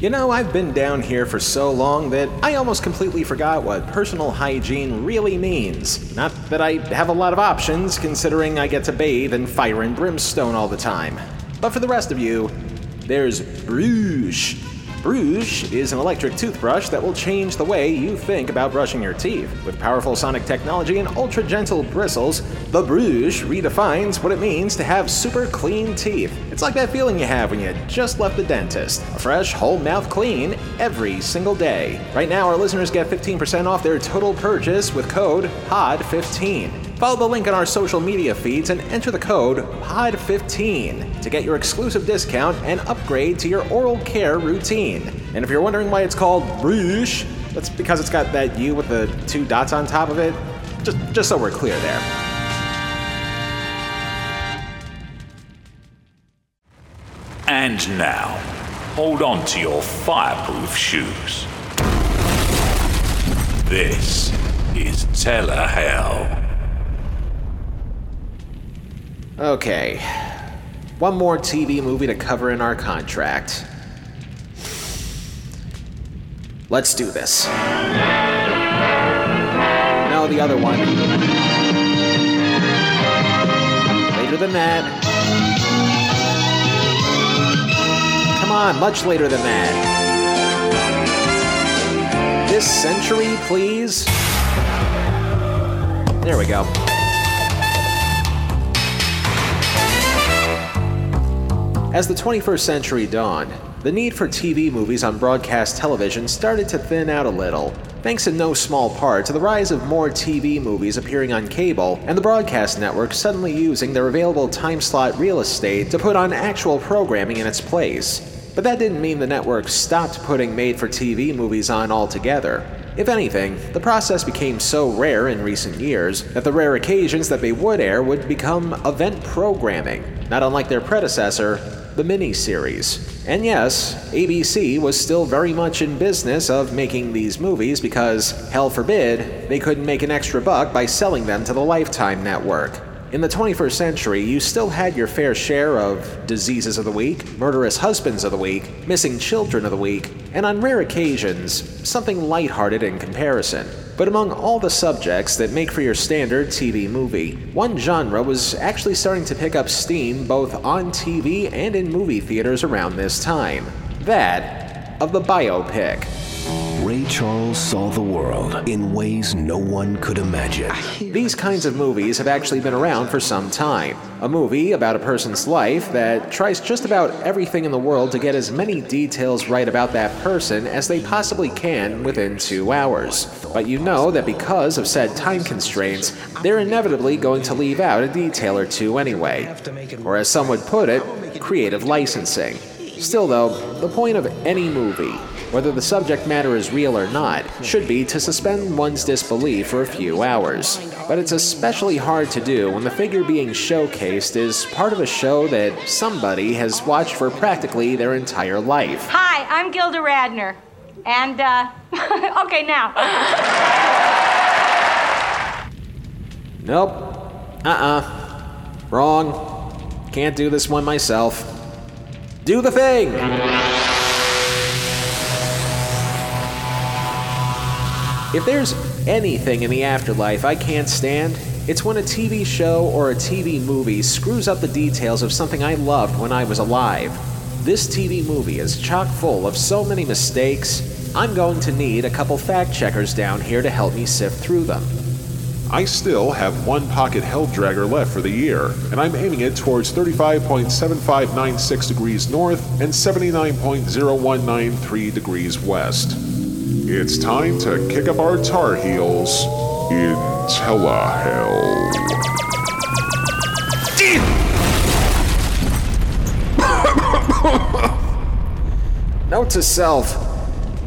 You know, I've been down here for so long that I almost completely forgot what personal hygiene really means. Not that I have a lot of options, considering I get to bathe in fire and brimstone all the time. But for the rest of you, there's Bruges. Bruges is an electric toothbrush that will change the way you think about brushing your teeth. With powerful sonic technology and ultra gentle bristles, the Bruges redefines what it means to have super clean teeth. It's like that feeling you have when you just left the dentist. A fresh, whole mouth clean every single day. Right now, our listeners get 15% off their total purchase with code POD15. Follow the link on our social media feeds and enter the code POD15 to get your exclusive discount and upgrade to your oral care routine. And if you're wondering why it's called Bruges, that's because it's got that U with the two dots on top of it. Just, just so we're clear there. And now, hold on to your fireproof shoes. This is Telehell. Okay. One more TV movie to cover in our contract. Let's do this. No, the other one. Later than that. Come on, much later than that. This century, please. There we go. As the 21st century dawned, the need for TV movies on broadcast television started to thin out a little, thanks in no small part to the rise of more TV movies appearing on cable and the broadcast network suddenly using their available time slot real estate to put on actual programming in its place. But that didn't mean the network stopped putting made for TV movies on altogether. If anything, the process became so rare in recent years that the rare occasions that they would air would become event programming, not unlike their predecessor, the miniseries. And yes, ABC was still very much in business of making these movies because, hell forbid, they couldn't make an extra buck by selling them to the Lifetime network. In the 21st century, you still had your fair share of diseases of the week, murderous husbands of the week, missing children of the week, and on rare occasions, something lighthearted in comparison. But among all the subjects that make for your standard TV movie, one genre was actually starting to pick up steam both on TV and in movie theaters around this time. That of the biopic. Charles saw the world in ways no one could imagine. These kinds of movies have actually been around for some time. A movie about a person's life that tries just about everything in the world to get as many details right about that person as they possibly can within two hours. But you know that because of said time constraints, they're inevitably going to leave out a detail or two anyway. Or as some would put it, creative licensing. Still, though, the point of any movie, whether the subject matter is real or not, should be to suspend one's disbelief for a few hours. But it's especially hard to do when the figure being showcased is part of a show that somebody has watched for practically their entire life. Hi, I'm Gilda Radner. And, uh, okay, now. Nope. Uh uh Wrong. Can't do this one myself. Do the thing! If there's anything in the afterlife I can't stand, it's when a TV show or a TV movie screws up the details of something I loved when I was alive. This TV movie is chock full of so many mistakes, I'm going to need a couple fact checkers down here to help me sift through them. I still have one pocket hell dragger left for the year, and I'm aiming it towards 35.7596 degrees north and 79.0193 degrees west. It's time to kick up our tar heels in Telehell. Note to self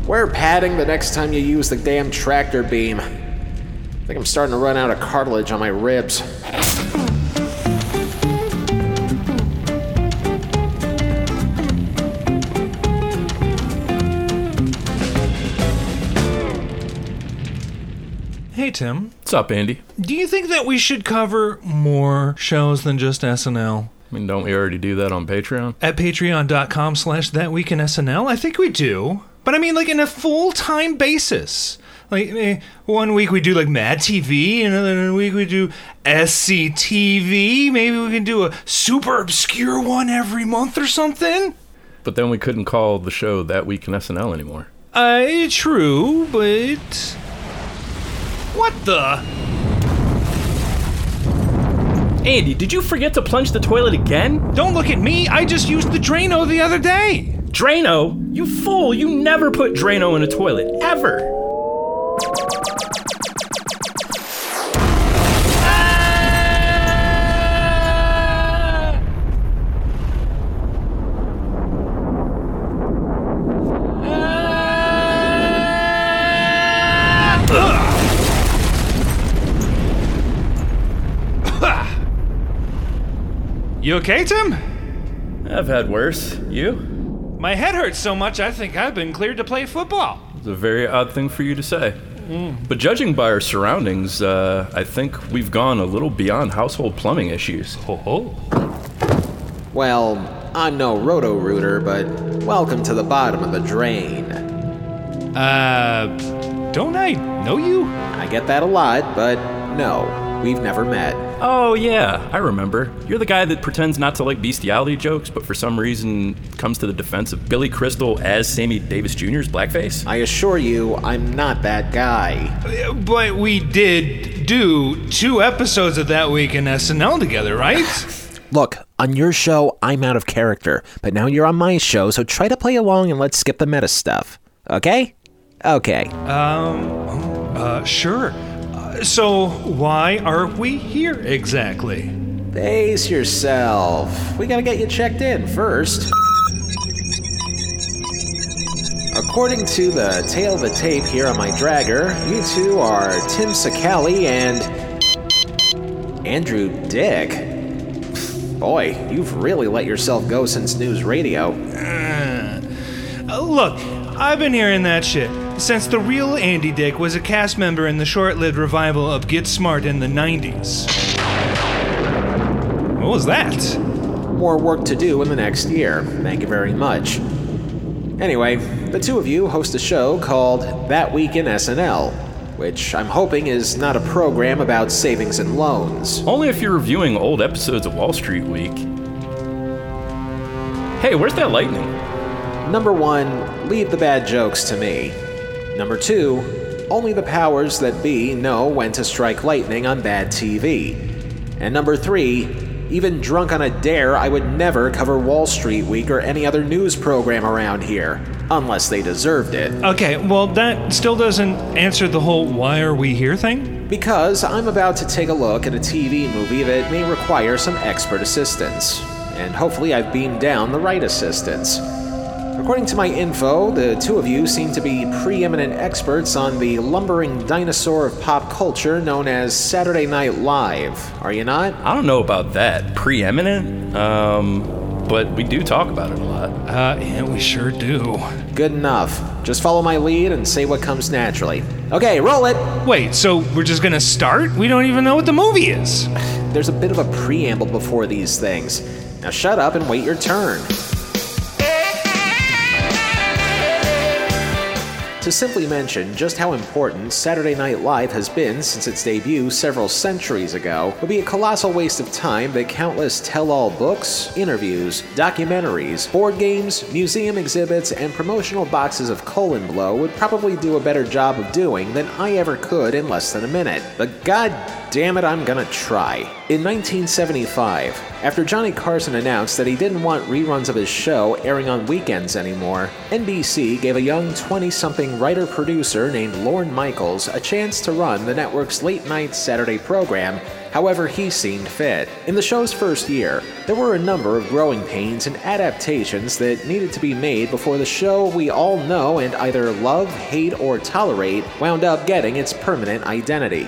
wear padding the next time you use the damn tractor beam. I think I'm starting to run out of cartilage on my ribs. Tim. What's up, Andy? Do you think that we should cover more shows than just SNL? I mean, don't we already do that on Patreon? At patreon.com slash that week in SNL? I think we do. But I mean, like, in a full time basis. Like, eh, one week we do, like, Mad TV, another week we do SCTV. Maybe we can do a super obscure one every month or something. But then we couldn't call the show That Week in SNL anymore. Uh, true, but. What the? Andy, did you forget to plunge the toilet again? Don't look at me. I just used the Drano the other day. Drano? You fool! You never put Drano in a toilet, ever! You okay, Tim? I've had worse. You? My head hurts so much I think I've been cleared to play football. It's a very odd thing for you to say. But judging by our surroundings, uh, I think we've gone a little beyond household plumbing issues. Ho ho. Well, I'm no roto rooter, but welcome to the bottom of the drain. Uh, don't I know you? I get that a lot, but no, we've never met. Oh, yeah, I remember. You're the guy that pretends not to like bestiality jokes, but for some reason comes to the defense of Billy Crystal as Sammy Davis Jr.'s blackface? I assure you, I'm not that guy. But we did do two episodes of That Week in SNL together, right? Look, on your show, I'm out of character, but now you're on my show, so try to play along and let's skip the meta stuff. Okay? Okay. um, uh, sure. So, why are we here exactly? Pace yourself. We gotta get you checked in first. According to the tale of the tape here on my dragger, you two are Tim Sakali and. Andrew Dick. Boy, you've really let yourself go since news radio. Uh, look, I've been hearing that shit since the real Andy Dick was a cast member in the short lived revival of Get Smart in the 90s. What was that? More work to do in the next year. Thank you very much. Anyway, the two of you host a show called That Week in SNL, which I'm hoping is not a program about savings and loans. Only if you're reviewing old episodes of Wall Street Week. Hey, where's that lightning? Number one, leave the bad jokes to me. Number two, only the powers that be know when to strike lightning on bad TV. And number three, even drunk on a dare, I would never cover Wall Street Week or any other news program around here, unless they deserved it. Okay, well, that still doesn't answer the whole why are we here thing. Because I'm about to take a look at a TV movie that may require some expert assistance. And hopefully, I've beamed down the right assistants. According to my info, the two of you seem to be preeminent experts on the lumbering dinosaur of pop culture known as Saturday Night Live. Are you not? I don't know about that. Preeminent? Um, but we do talk about it a lot. Uh, yeah, we sure do. Good enough. Just follow my lead and say what comes naturally. Okay, roll it! Wait, so we're just gonna start? We don't even know what the movie is. There's a bit of a preamble before these things. Now shut up and wait your turn. To simply mention just how important Saturday Night Live has been since its debut several centuries ago would be a colossal waste of time that countless tell all books, interviews, documentaries, board games, museum exhibits, and promotional boxes of colon blow would probably do a better job of doing than I ever could in less than a minute. But god damn it, I'm gonna try. In 1975, after Johnny Carson announced that he didn't want reruns of his show airing on weekends anymore, NBC gave a young 20 something writer producer named Lorne Michaels a chance to run the network's late night Saturday program however he seemed fit. In the show's first year, there were a number of growing pains and adaptations that needed to be made before the show we all know and either love, hate, or tolerate wound up getting its permanent identity.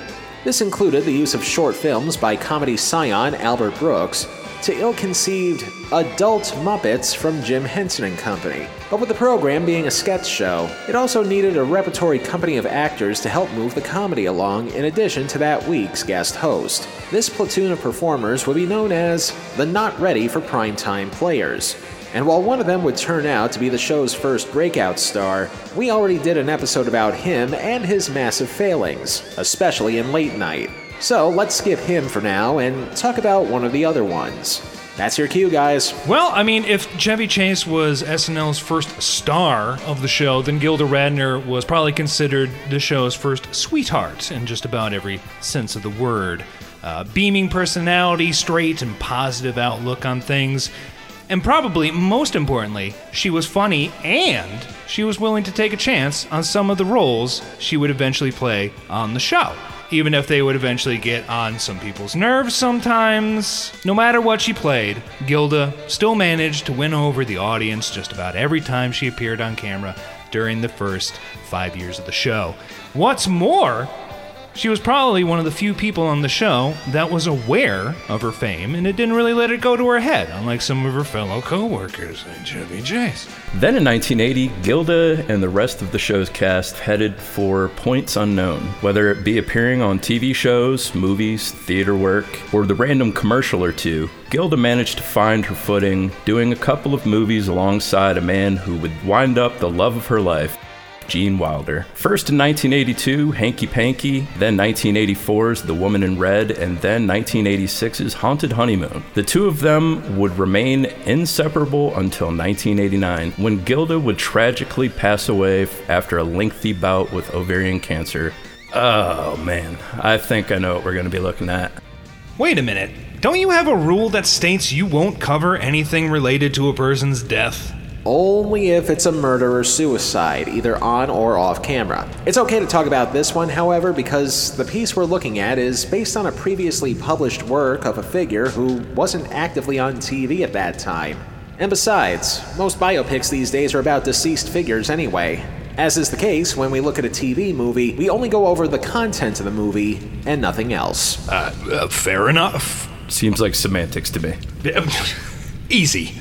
This included the use of short films by comedy scion Albert Brooks, to ill conceived adult Muppets from Jim Henson and Company. But with the program being a sketch show, it also needed a repertory company of actors to help move the comedy along in addition to that week's guest host. This platoon of performers would be known as the Not Ready for Primetime Players. And while one of them would turn out to be the show's first breakout star, we already did an episode about him and his massive failings, especially in late night. So let's skip him for now and talk about one of the other ones. That's your cue, guys. Well, I mean, if Chevy Chase was SNL's first star of the show, then Gilda Radner was probably considered the show's first sweetheart in just about every sense of the word. Uh, beaming personality, straight and positive outlook on things. And probably most importantly, she was funny and she was willing to take a chance on some of the roles she would eventually play on the show. Even if they would eventually get on some people's nerves sometimes. No matter what she played, Gilda still managed to win over the audience just about every time she appeared on camera during the first five years of the show. What's more, she was probably one of the few people on the show that was aware of her fame, and it didn't really let it go to her head, unlike some of her fellow co-workers like Chevy Chase. Then in 1980, Gilda and the rest of the show's cast headed for points unknown, whether it be appearing on TV shows, movies, theater work, or the random commercial or two. Gilda managed to find her footing doing a couple of movies alongside a man who would wind up the love of her life. Gene Wilder. First in 1982, Hanky Panky, then 1984's The Woman in Red, and then 1986's Haunted Honeymoon. The two of them would remain inseparable until 1989, when Gilda would tragically pass away after a lengthy bout with ovarian cancer. Oh man, I think I know what we're going to be looking at. Wait a minute. Don't you have a rule that states you won't cover anything related to a person's death? Only if it's a murder or suicide, either on or off camera. It's okay to talk about this one, however, because the piece we're looking at is based on a previously published work of a figure who wasn't actively on TV at that time. And besides, most biopics these days are about deceased figures anyway. As is the case when we look at a TV movie, we only go over the content of the movie and nothing else. Uh, uh, fair enough. Seems like semantics to me. Easy.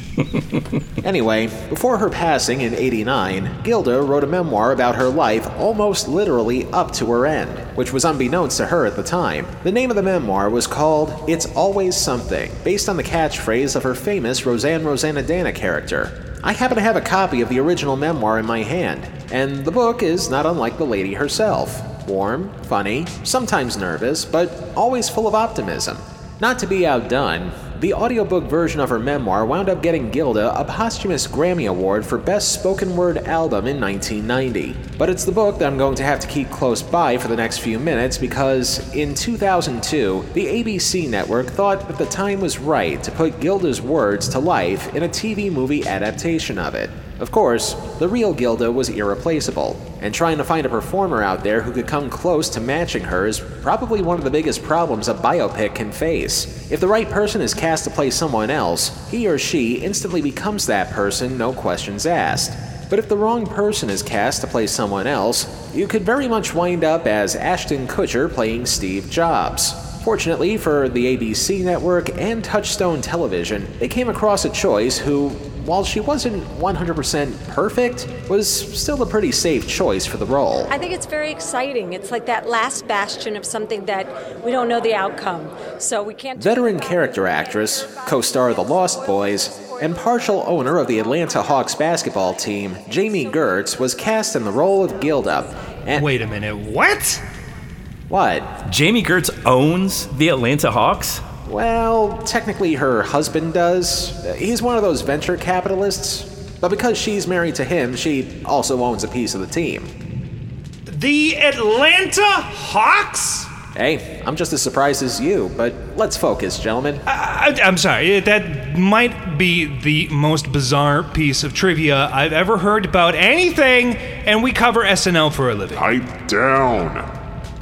Anyway, before her passing in 89, Gilda wrote a memoir about her life almost literally up to her end, which was unbeknownst to her at the time. The name of the memoir was called It's Always Something, based on the catchphrase of her famous Roseanne Roseannadanna character. I happen to have a copy of the original memoir in my hand, and the book is not unlike the lady herself. Warm, funny, sometimes nervous, but always full of optimism. Not to be outdone, the audiobook version of her memoir wound up getting Gilda a posthumous Grammy Award for Best Spoken Word Album in 1990. But it's the book that I'm going to have to keep close by for the next few minutes because in 2002, the ABC network thought that the time was right to put Gilda's words to life in a TV movie adaptation of it. Of course, the real Gilda was irreplaceable, and trying to find a performer out there who could come close to matching her is probably one of the biggest problems a biopic can face. If the right person is cast to play someone else, he or she instantly becomes that person, no questions asked. But if the wrong person is cast to play someone else, you could very much wind up as Ashton Kutcher playing Steve Jobs. Fortunately for the ABC network and Touchstone Television, they came across a choice who, while she wasn't 100% perfect, was still a pretty safe choice for the role. I think it's very exciting. It's like that last bastion of something that we don't know the outcome. So we can't. Veteran character actress, co star of The Lost Boys, and partial owner of the Atlanta Hawks basketball team, Jami Gertz, was cast in the role of Gilda. And Wait a minute, what? what? Jami Gertz owns the Atlanta Hawks? Well, technically her husband does. He's one of those venture capitalists. But because she's married to him, she also owns a piece of the team. The Atlanta Hawks? Hey, I'm just as surprised as you, but let's focus, gentlemen. I, I'm sorry, uh, that might be the most bizarre piece of trivia I've ever heard about anything, and we cover SNL for a living. Pipe down.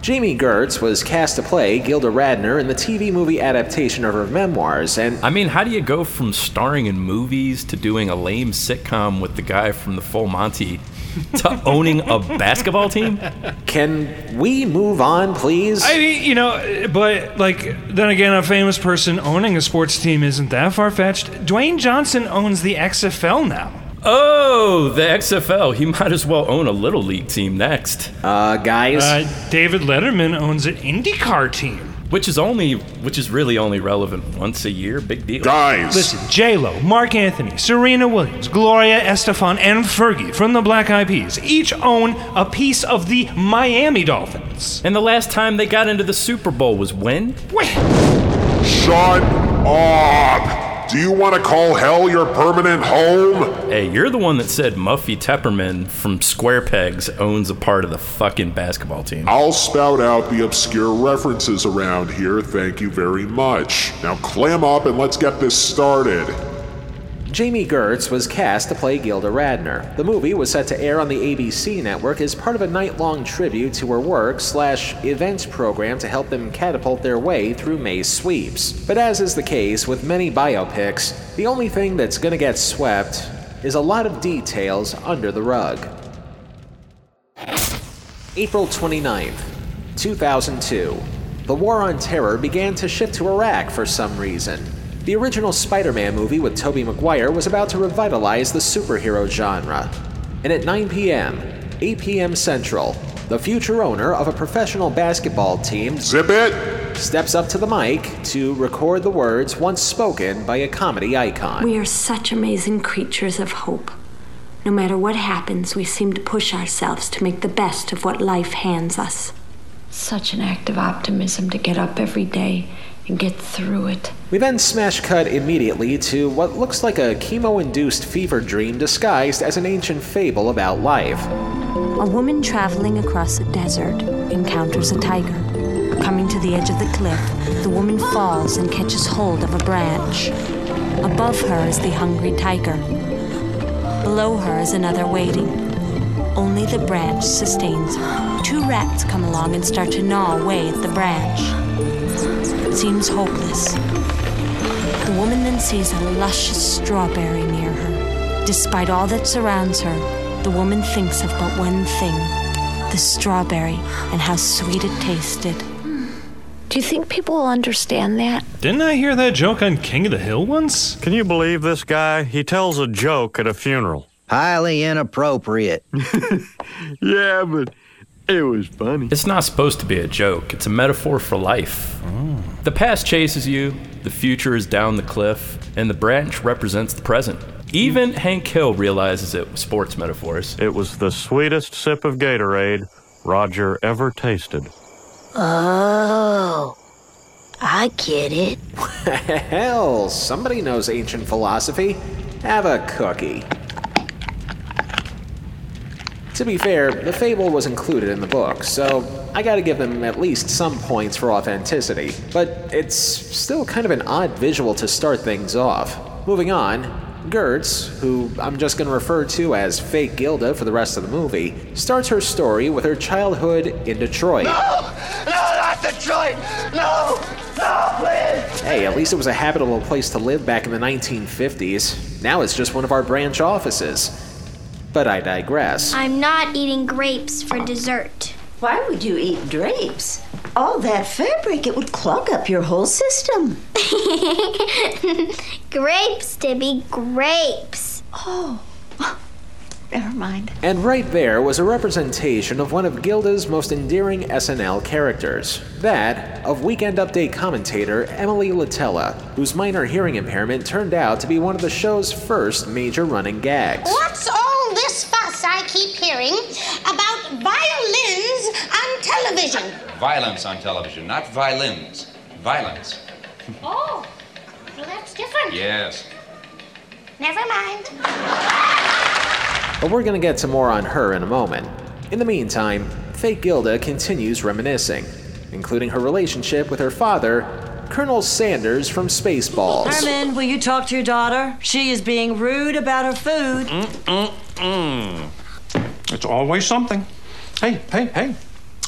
Jami Gertz was cast to play Gilda Radner in the TV movie adaptation of her memoirs, and I mean, how do you go from starring in movies to doing a lame sitcom with the guy from the Full Monty to owning a basketball team? can we move on, please? I mean, you know, but like then again, a famous person owning a sports team isn't that far fetched. Dwayne Johnson owns the XFL now. Oh, the XFL. He might as well own a little league team next. Uh, guys? Uh, David Letterman owns an IndyCar team. Which is only, which is really only relevant once a year. Big deal. Guys! Listen, J Lo, Marc Anthony, Serena Williams, Gloria Estefan, and Fergie from the Black Eyed Peas each own a piece of the Miami Dolphins. And the last time they got into the Super Bowl was when? Wait, Shut up! Do you want to call hell your permanent home? Hey, you're the one that said Muffy Tepperman from Square Pegs owns a part of the fucking basketball team. I'll spout out the obscure references around here, thank you very much. Now clam up and let's get this started. Jami Gertz was cast to play Gilda Radner. The movie was set to air on the ABC network as part of a night-long tribute to her work slash events program to help them catapult their way through May's sweeps. But as is the case with many biopics, the only thing that's gonna get swept is a lot of details under the rug. April 29th, 2002. The War on Terror began to shift to Iraq for some reason. The original Spider Man movie with Tobey Maguire was about to revitalize the superhero genre. And at 9 p.m., 8 p.m. Central, the future owner of a professional basketball team Zip it! steps up to the mic to record the words once spoken by a comedy icon. We are such amazing creatures of hope. No matter what happens, we seem to push ourselves to make the best of what life hands us. Such an act of optimism to get up every day and get through it. We then smash cut immediately to what looks like a chemo induced fever dream disguised as an ancient fable about life. A woman traveling across a desert encounters a tiger. Coming to the edge of the cliff, the woman falls and catches hold of a branch. Above her is the hungry tiger. Below her is another waiting. Only the branch sustains her. Two rats come along and start to gnaw away at the branch. It seems hopeless. The woman then sees a luscious strawberry near her. Despite all that surrounds her, the woman thinks of but one thing the strawberry and how sweet it tasted. Do you think people will understand that? didn't I hear that joke on King of the Hill once? Can you believe this guy? He tells a joke at a funeral. Highly inappropriate. Yeah, but it was funny. It's not supposed to be a joke, it's a metaphor for life. Mm. The past chases you, the future is down the cliff, and the branch represents the present. Even Hank Hill realizes it with sports metaphors. It was the sweetest sip of Gatorade Roger ever tasted. Oh, I get it. Hell, somebody knows ancient philosophy. Have a cookie. To be fair, the fable was included in the book, so I gotta give them at least some points for authenticity. But it's still kind of an odd visual to start things off. Moving on, Gertz, who I'm just gonna refer to as Fake Gilda for the rest of the movie, starts her story with her childhood in Detroit. No, No, not Detroit! No! No, please! Hey, at least it was a habitable place to live back in the 1950s. Now it's just one of our branch offices. But I digress. I'm not eating grapes for dessert. Why would you eat grapes? All that fabric, it would clog up your whole system. grapes, Debbie, grapes. Oh, never mind. And right there was a representation of one of Gilda's most endearing SNL characters. That of Weekend Update commentator Emily Litella, whose minor hearing impairment turned out to be one of the show's first major running gags. What's all this fuss I keep hearing about violins on television? Violence on television, not violins. Violence. Oh, well, that's different. Yes. Never mind. But we're gonna get to more on her in a moment. In the meantime, fake Gilda continues reminiscing, including her relationship with her father, Colonel Sanders from Spaceballs. Herman, will you talk to your daughter? She is being rude about her food. Mm-mm-mm. It's always something. Hey, hey, hey.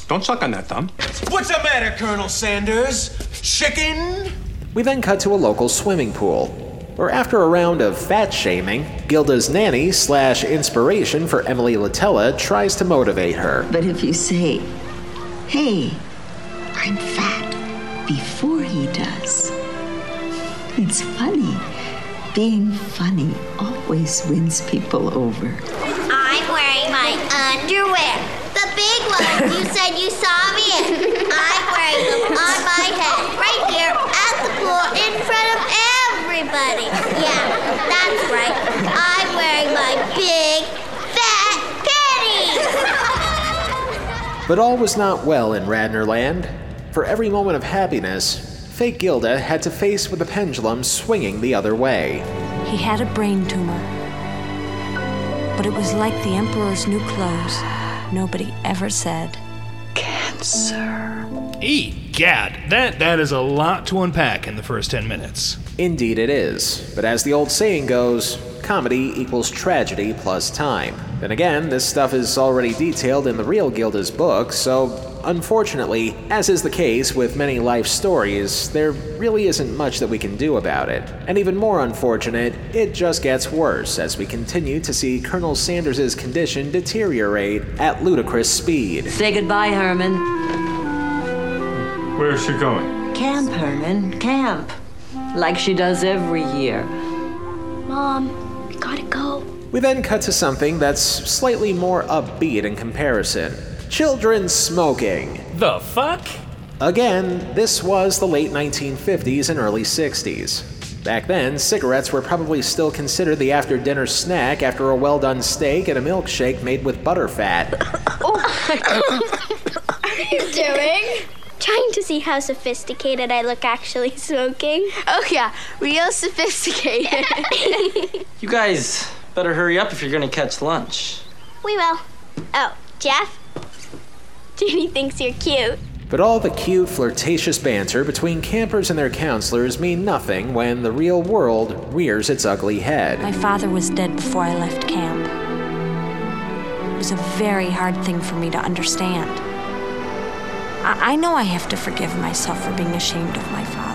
Don't suck on that thumb. What's the matter, Colonel Sanders? Chicken? We then cut to a local swimming pool, where after a round of fat shaming, Gilda's nanny slash inspiration for Emily Litella tries to motivate her. But if you say, hey, I'm fat, before he does, it's funny. Being funny always wins people over. I'm wearing my underwear. The big ones you said you saw me in. I'm wearing them on my head, right here at the pool in front of everybody. Yeah, that's right. I'm wearing my big, fat panties. But all was not well in Radnerland. For every moment of happiness, fake Gilda had to face with the pendulum swinging the other way. He had a brain tumor. But it was like the Emperor's new clothes. Nobody ever said. Cancer. Egad, that, that is a lot to unpack in the first 10 minutes. Indeed, it is. But as the old saying goes, comedy equals tragedy plus time. Then again, this stuff is already detailed in the real Gilda's book, so unfortunately, as is the case with many life stories, there really isn't much that we can do about it. And even more unfortunate, it just gets worse as we continue to see Colonel Sanders' condition deteriorate at ludicrous speed. Say goodbye, Herman. Where's she going? Camp, Herman. Camp. Like she does every year. Mom, we gotta go. We then cut to something that's slightly more upbeat in comparison children smoking. The fuck? Again, this was the late 1950s and early 60s. Back then, cigarettes were probably still considered the after dinner snack after a well done steak and a milkshake made with butterfat. What oh are you doing? Trying to see how sophisticated I look actually smoking. Oh, yeah, real sophisticated. You guys better hurry up if you're gonna catch lunch. we will. Oh, Jeff? Jeannie thinks you're cute. But all the cute, flirtatious banter between campers and their counselors mean nothing when the real world rears its ugly head. My father was dead before I left camp. It was a very hard thing for me to understand. I, I know I have to forgive myself for being ashamed of my father.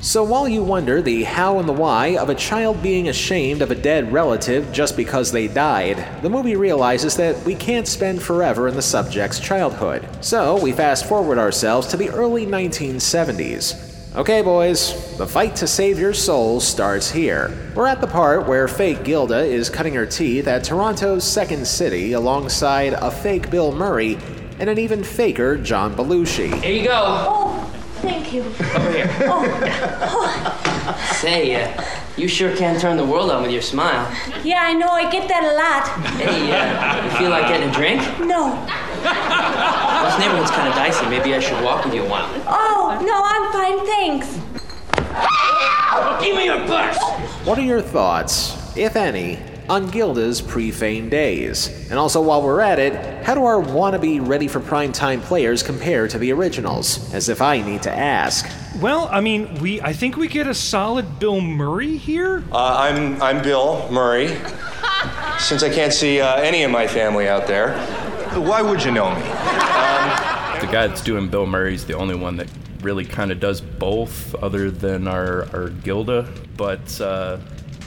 So while you wonder the how and the why of a child being ashamed of a dead relative just because they died, the movie realizes that we can't spend forever in the subject's childhood. So we fast forward ourselves to the early 1970s. Okay, boys, the fight to save your soul starts here. We're at the part where fake Gilda is cutting her teeth at Toronto's Second City alongside a fake Bill Murray and an even faker John Belushi. Here you go. Oh, Thank you. Over here. Oh, Say, uh, you sure can turn the world on with your smile. yeah, I know. I get that a lot. Hey, uh, you feel like getting a drink? No. This neighborhood's kind of dicey. Maybe I should walk with you a while. Oh, no, I'm fine, thanks. Give me your purse. What are your thoughts, if any, on Gilda's pre fame days? And also, while we're at it, how do our wannabe ready for prime time players compare to the originals? As if I need to ask. Well, I mean, we I think we get a solid Bill Murray here. Uh, I'm I'm Bill Murray. Since I can't see uh, any of my family out there, why would you know me? The guy that's doing Bill Murray's the only one that really kind of does both, other than our, our Gilda. But uh,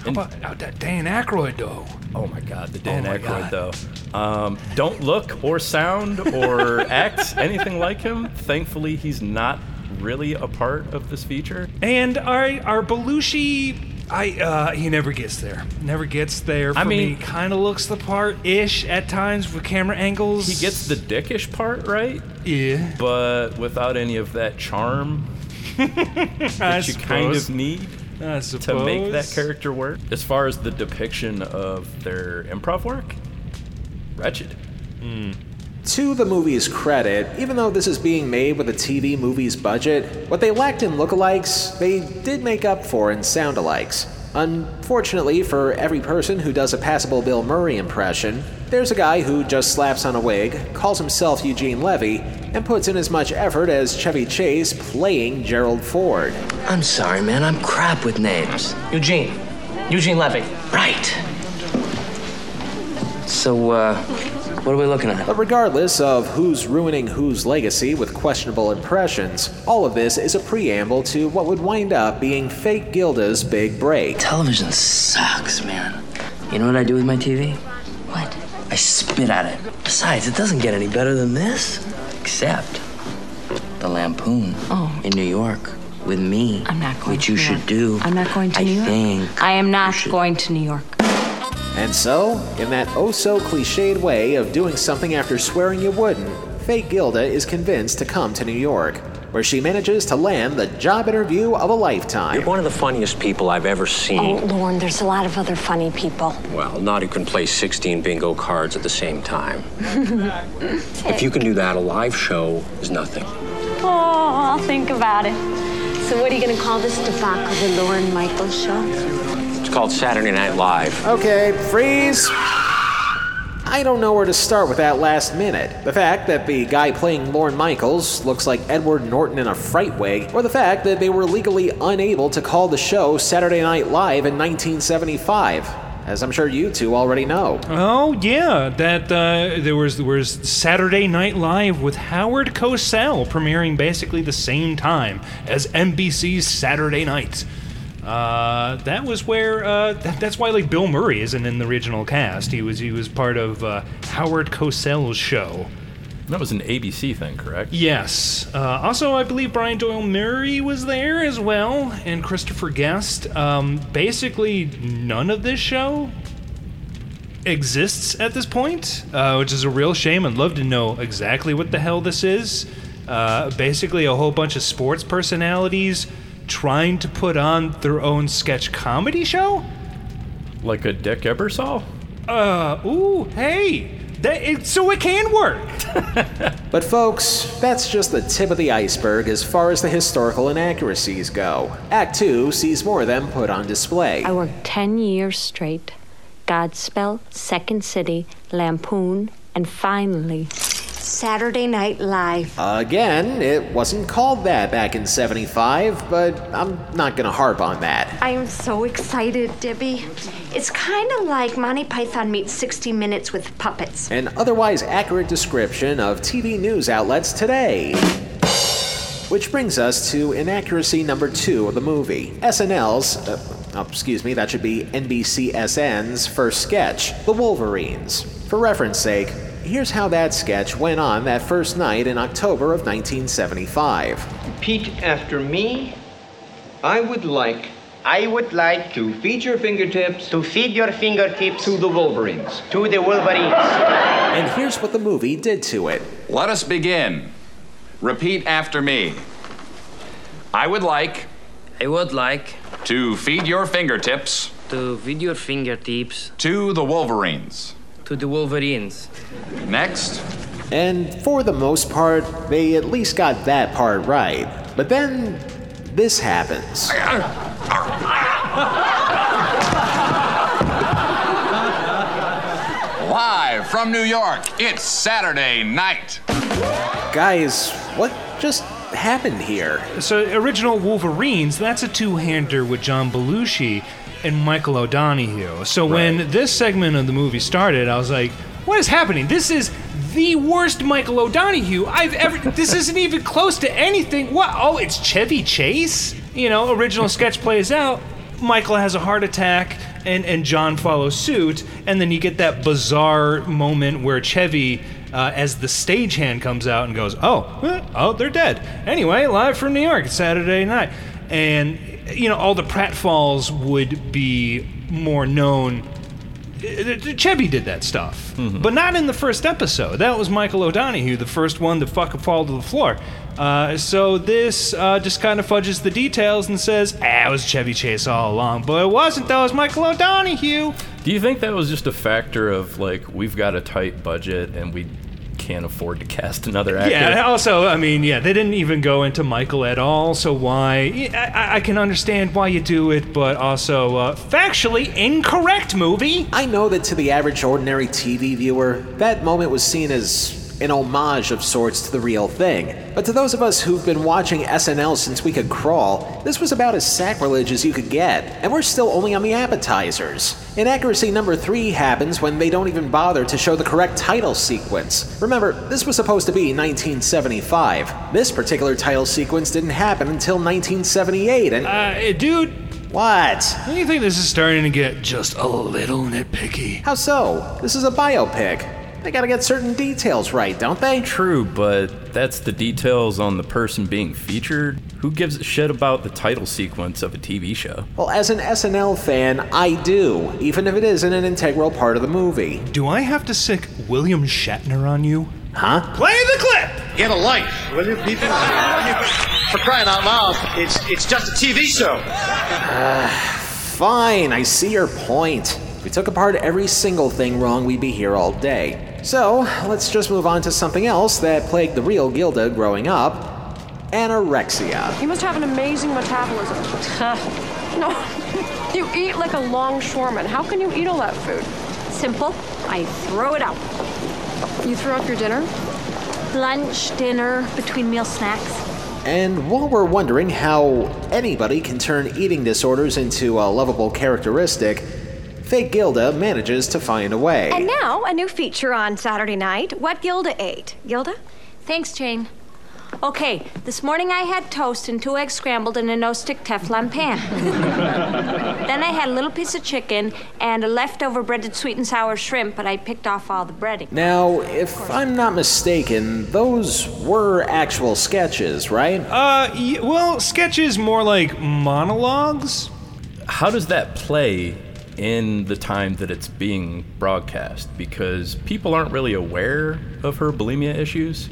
How about that Dan Aykroyd though? Oh my God, the Dan Oh Aykroyd though. Um, don't look or sound or act anything like him. Thankfully, he's not really a part of this feature. And our our Belushi, I uh, he never gets there. Never gets there. For I mean- me. kind of looks the part ish at times with camera angles. He gets the dickish part right, yeah, but without any of that charm I that you kind of need I to make that character work. As far as the depiction of their improv work, wretched. Hmm. To the movie's credit, even though this is being made with a TV movie's budget, what they lacked in lookalikes, they did make up for in soundalikes. Unfortunately, for every person who does a passable Bill Murray impression, there's a guy who just slaps on a wig, calls himself Eugene Levy, and puts in as much effort as Chevy Chase playing Gerald Ford. I'm sorry, man. I'm crap with names. Eugene. Eugene Levy. Right. So, uh, What are we looking at? But regardless of who's ruining whose legacy with questionable impressions, all of this is a preamble to what would wind up being fake Gilda's big break. Television sucks, man. You know what I do with my TV? What? I spit at it. Besides, it doesn't get any better than this. Except the Lampoon Oh. in New York with me. I'm not going Which to you New should York. do. I'm not going to I New York. think. I am not going to New York. And so, in that oh so cliched way of doing something after swearing you wouldn't, fake Gilda is convinced to come to New York, where she manages to land the job interview of a lifetime. You're one of the funniest people I've ever seen. Oh, Lorne, there's a lot of other funny people. Well, not who can play 16 bingo cards at the same time. If you can do that, a live show is nothing. Oh, I'll think about it. So, what are you going to call this debacle, the Lorne Michaels show? It's called Saturday Night Live. Okay, freeze. I don't know where to start with that last minute. The fact that the guy playing Lorne Michaels looks like Edward Norton in a fright wig, or the fact that they were legally unable to call the show Saturday Night Live in 1975, as I'm sure you two already know. Oh yeah, that uh, there was there was Saturday Night Live with Howard Cosell premiering basically the same time as NBC's Saturday Night. Uh, that was where uh, that, that's why like Bill Murray isn't in the original cast. He was he was part of uh, Howard Cosell's show. That was an ABC thing, correct? Yes. Uh, also, I believe Brian Doyle Murray was there as well, and Christopher Guest. Um, basically, none of this show exists at this point, uh, which is a real shame. I'd love to know exactly what the hell this is. Uh, basically, a whole bunch of sports personalities trying to put on their own sketch comedy show. Like a Dick Ebersol? Uh, ooh, hey, that, it, so it can work. But folks, that's just the tip of the iceberg as far as the historical inaccuracies go. Act 2 sees more of them put on display. I worked 10 years straight. Godspell, Second City, Lampoon, and finally, Saturday Night Live. Again, it wasn't called that back in 75, but I'm not gonna harp on that. I am so excited, Debbie. It's kind of like Monty Python meets 60 Minutes with puppets. An otherwise accurate description of TV news outlets today. Which brings us to inaccuracy number two of the movie SNL's, uh, oh, excuse me, that should be NBCSN's first sketch, The Wolverines. For reference sake, here's how that sketch went on that first night in October of 1975. Repeat after me. I would like. I would like to feed your fingertips. To feed your fingertips. To the Wolverines. To the Wolverines. And here's what the movie did to it. Let us begin. Repeat after me. I would like I would like to feed your fingertips to feed your fingertips to the Wolverines. To the Wolverines. Next, And for the most part, they at least got that part right. But then, this happens. live from New York, it's Saturday night. Guys, what just happened here? So, original Wolverines, that's a two hander with John Belushi and Michael O'Donoghue. So, when this segment of the movie started, I was like, what is happening? This is the worst Michael O'Donoghue I've ever. This isn't even close to anything. What? Oh, it's Chevy Chase? You know, original sketch plays out. Michael has a heart attack, and, and John follows suit, and then you get that bizarre moment where Chevy, uh, as the stagehand comes out and goes, "Oh, oh, they're dead." Anyway, live from New York, it's Saturday night, and you know all the pratfalls would be more known. Chevy did that stuff, but not in the first episode. That was Michael O'Donoghue, the first one to fucking fall to the floor. Uh, so this uh, just kind of fudges the details and says, ah, it was Chevy Chase all along. But it wasn't, though. It was Michael O'Donoghue. Do you think that was just a factor of like we've got a tight budget and we can't afford to cast another actor? Yeah, also, I mean, yeah, they didn't even go into Michael at all, so why? I, I can understand why you do it, but also, uh, factually incorrect movie. I know that to the average ordinary TV viewer, that moment was seen as an homage of sorts to the real thing. But to those of us who've been watching SNL since we could crawl, this was about as sacrilege as you could get, and we're still only on the appetizers. Inaccuracy number three happens when they don't even bother to show the correct title sequence. Remember, this was supposed to be 1975. This particular title sequence didn't happen until 1978, and. Uh, dude. What? Don't you think this is starting to get just a little nitpicky? How so? This is a biopic. They gotta get certain details right, don't they? True, but that's the details on the person being featured. Who gives a shit about the title sequence of a TV show? Well, as an SNL fan, I do, even if it isn't an integral part of the movie. Do I have to sick William Shatner on you? Huh? Play the clip! Get a life, will you, people? For crying out loud, it's it's just a TV show. Uh, fine, I see your point. If we took apart every single thing wrong, we'd be here all day. So, let's just move on to something else that plagued the real Gilda growing up anorexia. You must have an amazing metabolism. no, you eat like a longshoreman. How can you eat all that food? Simple. I throw it out. You throw up your dinner? Lunch, dinner, between meal snacks. And while we're wondering how anybody can turn eating disorders into a lovable characteristic, fake Gilda manages to find a way. And now, a new feature on Saturday night What Gilda Ate. Gilda? Thanks, Jane. Okay, this morning I had toast and two eggs scrambled in a no-stick Teflon pan. then I had a little piece of chicken and a leftover breaded sweet and sour shrimp, but I picked off all the breading. Now, if I'm not mistaken, those were actual sketches, right? Uh, y- well, sketches more like monologues. How does that play in the time that it's being broadcast? Because people aren't really aware of her bulimia issues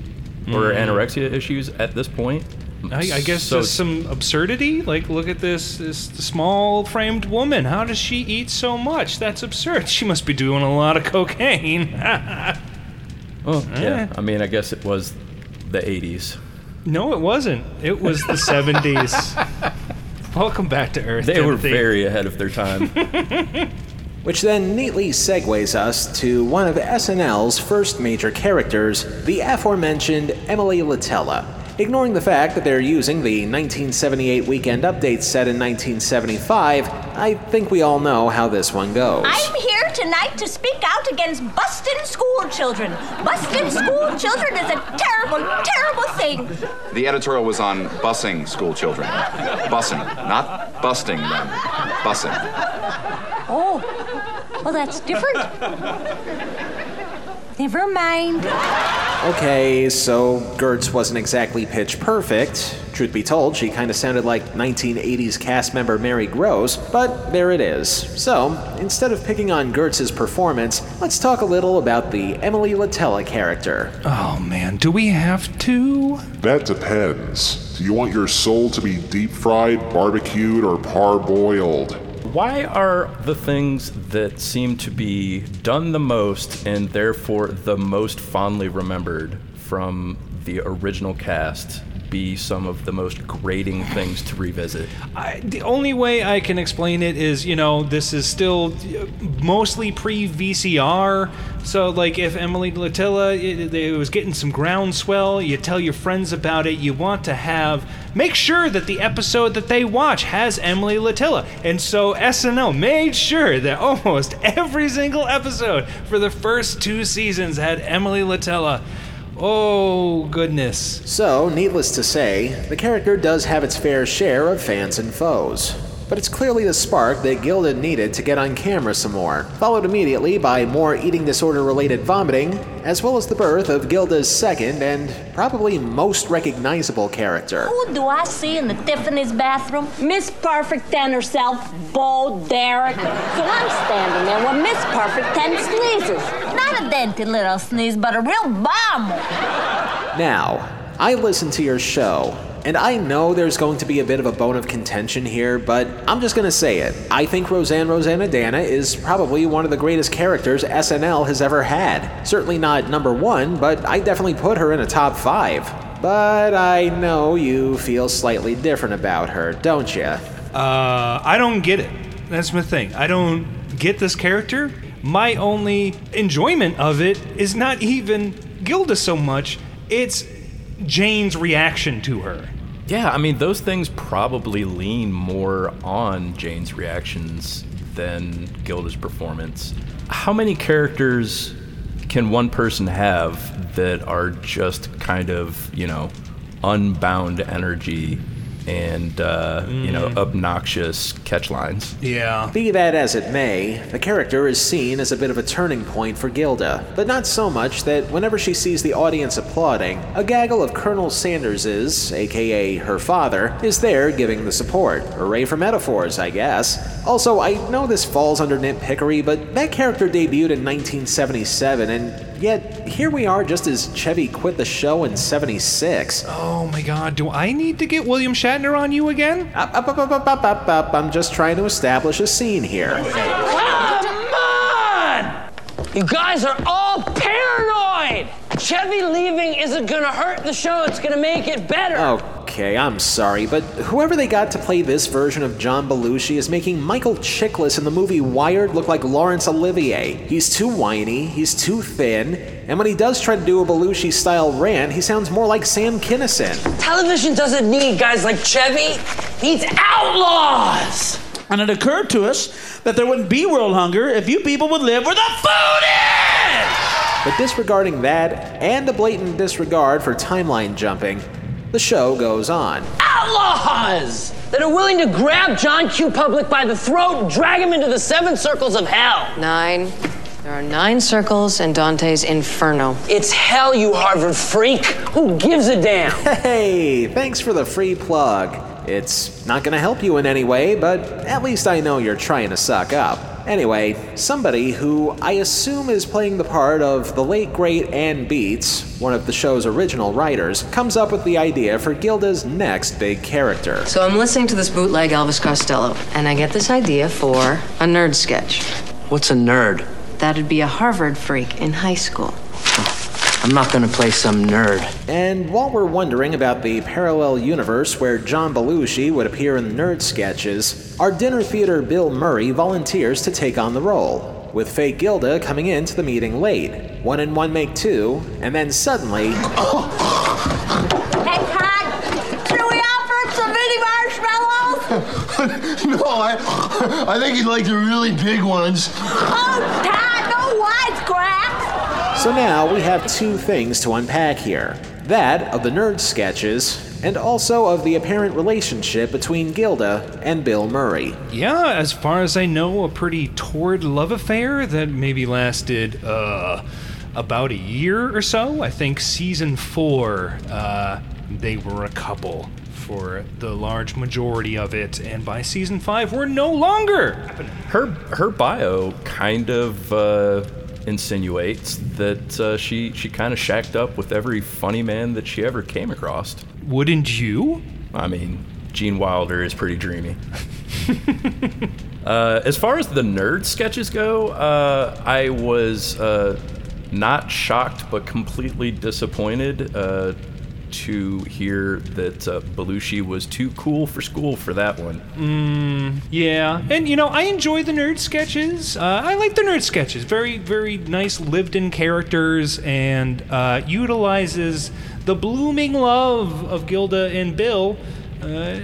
or Mm. anorexia issues at this point. I, I guess So there's some absurdity. Like, look at this, this small framed woman. How does she eat so much? That's absurd. She must be doing a lot of cocaine. Yeah. I mean, I guess it was the 80s. no, it wasn't. It was the 70s. Welcome back to Earth. They were very ahead of their time. Which then neatly segues us to one of SNL's first major characters, the aforementioned Emily Litella. Ignoring the fact that they're using the 1978 Weekend Update set in 1975, I think we all know how this one goes. I'm here tonight to speak out against busting school children. Busting school children is a terrible, terrible thing. The editorial was on busing school children. Busing, not busting them. Busing. Oh, well, that's different. Never mind. Okay, so Gertz wasn't exactly pitch perfect. Truth be told, she kind of sounded like 1980s cast member Mary Gross, but there it is. So, instead of picking on Gertz's performance, let's talk a little about the Emily Litella character. Oh man, do we have to? That depends. Do you want your soul to be deep fried, barbecued, or parboiled? Why are the things that seem to be done the most and therefore the most fondly remembered from the original cast be some of the most grating things to revisit? I, the only way I can explain it is, you know, this is still mostly pre VCR. So, like, if Emily Litella it, it was getting some groundswell, you tell your friends about it. You want to have make sure that the episode that they watch has Emily Litella. And so SNL made sure that almost every single episode for the first two seasons had Emily Litella. Oh, goodness. So, needless to say, the character does have its fair share of fans and foes. But it's clearly the spark that Gilda needed to get on camera some more, followed immediately by more eating disorder related vomiting, as well as the birth of Gilda's second and probably most recognizable character. Who do I see in the Tiffany's bathroom? Miss Perfect 10 herself, Bo Derek. So I'm standing there when Miss Perfect 10 sneezes. Not a dented little sneeze, but a real bomb. Now, I listened to your show, and I know there's going to be a bit of a bone of contention here, but I'm just gonna say it. I think Roseanne Roseannadanna is probably one of the greatest characters SNL has ever had. Certainly not number one, but I definitely put her in a top five. But I know you feel slightly different about her, don't you? Uh, I don't get it. That's my thing. I don't get this character. My only enjoyment of it is not even Gilda so much, it's Jane's reaction to her. Yeah, I mean, those things probably lean more on Jane's reactions than Gilda's performance. How many characters can one person have that are just kind of, you know, unbound energy and, uh, you know, obnoxious catch lines? Yeah. Be that as it may, the character is seen as a bit of a turning point for Gilda, but not so much that whenever she sees the audience applauding, a gaggle of Colonel Sanders's, aka her father, is there giving the support. Hooray for metaphors, I guess. Also, I know this falls under nitpickery, but that character debuted in 1977, and yet here we are just as Chevy quit the show in 76. Oh my god, do I need to get William Shatner on you again? Up, up, up, up, up, up, up, up. I'm just trying to establish a scene here. Come on! You guys are all paranoid! Chevy leaving isn't gonna hurt the show, it's gonna make it better. Oh, Okay, I'm sorry, but whoever they got to play this version of John Belushi is making Michael Chiklis in the movie Wired look like Laurence Olivier. He's too whiny, he's too thin, and when he does try to do a Belushi style rant, he sounds more like Sam Kinison. Television doesn't need guys like Chevy, it needs outlaws! And it occurred to us that there wouldn't be world hunger if you people would live where the food is! But disregarding that, and a blatant disregard for timeline jumping, the show goes on. Outlaws! That are willing to grab John Q. Public by the throat and drag him into the seven circles of hell. Nine. There are nine circles in Dante's Inferno. It's hell, you Harvard freak. Who gives a damn? Hey, thanks for the free plug. It's not gonna help you in any way, but at least I know you're trying to suck up. Anyway, somebody who I assume is playing the part of the late great Anne Beatts, one of the show's original writers, comes up with the idea for Gilda's next big character. So I'm listening to this bootleg Elvis Costello, and I get this idea for a nerd sketch. What's a nerd? That'd be a Harvard freak in high school. I'm not gonna play some nerd. And while we're wondering about the parallel universe where John Belushi would appear in nerd sketches, our dinner theater Bill Murray volunteers to take on the role, with fake Gilda coming into the meeting late. One and one make two, and then suddenly. Hey, Pat, should we offer some mini marshmallows? no, I, I think he'd like the really big ones. Oh, Pat, no wisecracks. So now we have two things to unpack here that of the nerd sketches, and also of the apparent relationship between Gilda and Bill Murray. Yeah, as far as I know, a pretty torrid love affair that maybe lasted, uh, about a year or so. I think season four, uh, they were a couple for the large majority of it, and by season five, we're no longer. Her her bio kind of uh, insinuates that uh, she she kind of shacked up with every funny man that she ever came across. Wouldn't you? I mean, Gene Wilder is pretty dreamy. uh, as far as the nerd sketches go, uh, I was uh, not shocked but completely disappointed uh, to hear that uh, Belushi was too cool for school for that one. Mm, yeah, and you know I enjoy the nerd sketches. Uh, I like the nerd sketches. Very, very nice lived-in characters, and uh, utilizes the blooming love of Gilda and Bill, uh,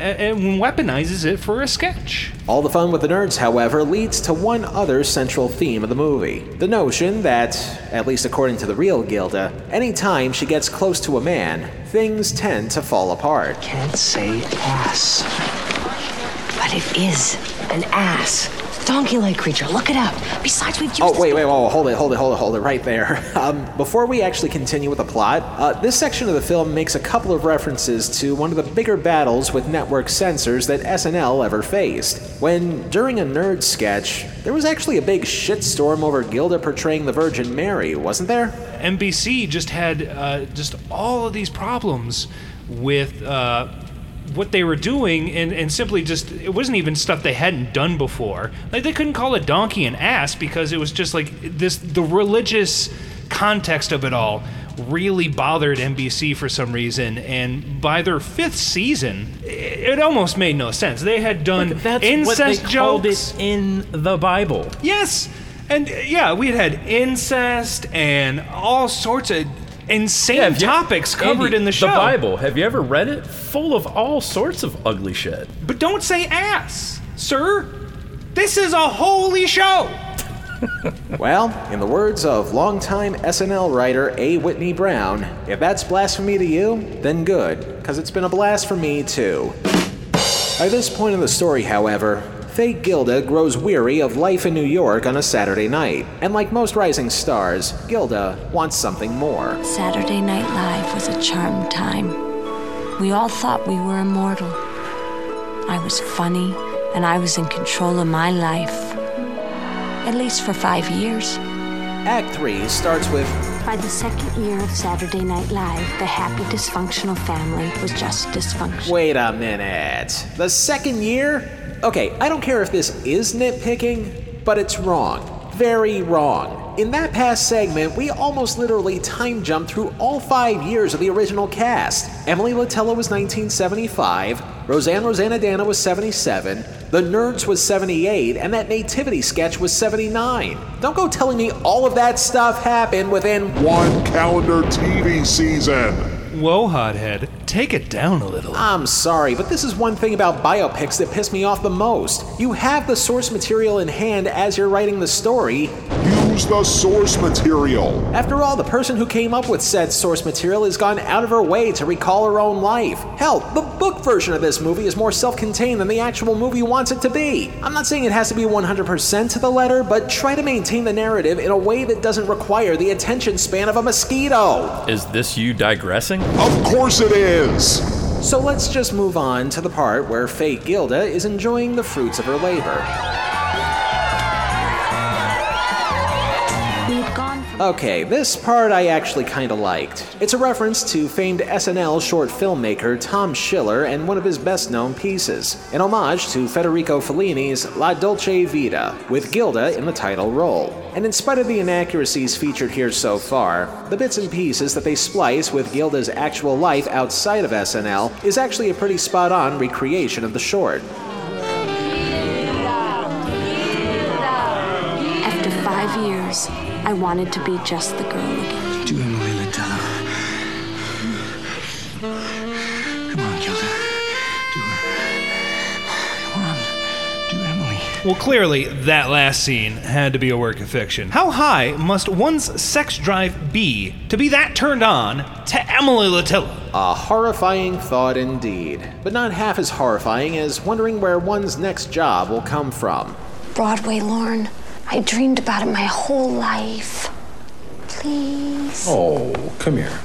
and weaponizes it for a sketch. All the fun with the nerds, however, leads to one other central theme of the movie the notion that, at least according to the real Gilda, anytime she gets close to a man, things tend to fall apart. Can't say ass. But it is an ass. Donkey-like creature. Look it up. Besides, we've used Oh, this wait, wait, whoa, hold it, hold it, hold it, hold it right there. Um, before we actually continue with the plot, uh, this section of the film makes a couple of references to one of the bigger battles with network censors that SNL ever faced. When, during a nerd sketch, there was actually a big shitstorm over Gilda portraying the Virgin Mary, wasn't there? NBC just had uh, just all of these problems with uh, what they were doing, and, and simply just it wasn't even stuff they hadn't done before. Like they couldn't call a donkey an ass because it was just like this the religious context of it all really bothered NBC for some reason, and by their fifth season, it, it almost made no sense. They had done Look, that's incest what they called jokes it in the Bible. Yes. And yeah, we had had incest and all sorts of insane Yeah, topics covered Andy, in the show. The Bible. Have you ever read it? Full of all sorts of ugly shit. But don't say ass, sir. This is a holy show. Well, in the words of longtime SNL writer A. Whitney Brown, if that's blasphemy to you, then good, because it's been a blast for me too. By this point in the story, however, Faye Gilda grows weary of life in New York on a Saturday night, and like most rising stars, Gilda wants something more. Saturday Night Live was a charmed time. We all thought we were immortal. I was funny, and I was in control of my life. At least for five years. Act 3 starts with By the second year of Saturday Night Live, the happy dysfunctional family was just dysfunctional. Wait a minute. The second year? Okay, I don't care if this is nitpicking, but it's wrong. Very wrong. In that past segment, we almost literally time jumped through all five years of the original cast. Emily Litella was 1975, Roseanne Roseannadanna was 77, The Nerds was 78, and that Nativity sketch was 79. Don't go telling me all of that stuff happened within one calendar TV season. Whoa, hothead. Take it down a little. I'm sorry, but this is one thing about biopics that piss me off the most. You have the source material in hand as you're writing the story. Use the source material. After all, the person who came up with said source material has gone out of her way to recall her own life. Hell, the book version of this movie is more self contained than the actual movie wants it to be. I'm not saying it has to be 100% to the letter, but try to maintain the narrative in a way that doesn't require the attention span of a mosquito. Is this you digressing? Of course it is. So let's just move on to the part where Faye Gilda is enjoying the fruits of her labor. Okay, this part I actually kinda liked. It's a reference to famed SNL short filmmaker Tom Schiller and one of his best known pieces, an homage to Federico Fellini's La Dolce Vita, with Gilda in the title role. And in spite of the inaccuracies featured here so far, the bits and pieces that they splice with Gilda's actual life outside of SNL is actually a pretty spot on recreation of the short. After five years, I wanted to be just the girl again. Do Emily Litella. Come on, Gilda. Do her. Come on. Do Emily. Well, clearly, that last scene had to be a work of fiction. How high must one's sex drive be to be that turned on to Emily Litella? A horrifying thought indeed, but not half as horrifying as wondering where one's next job will come from. Broadway, Lorne. I dreamed about it my whole life. Please. Oh, come here.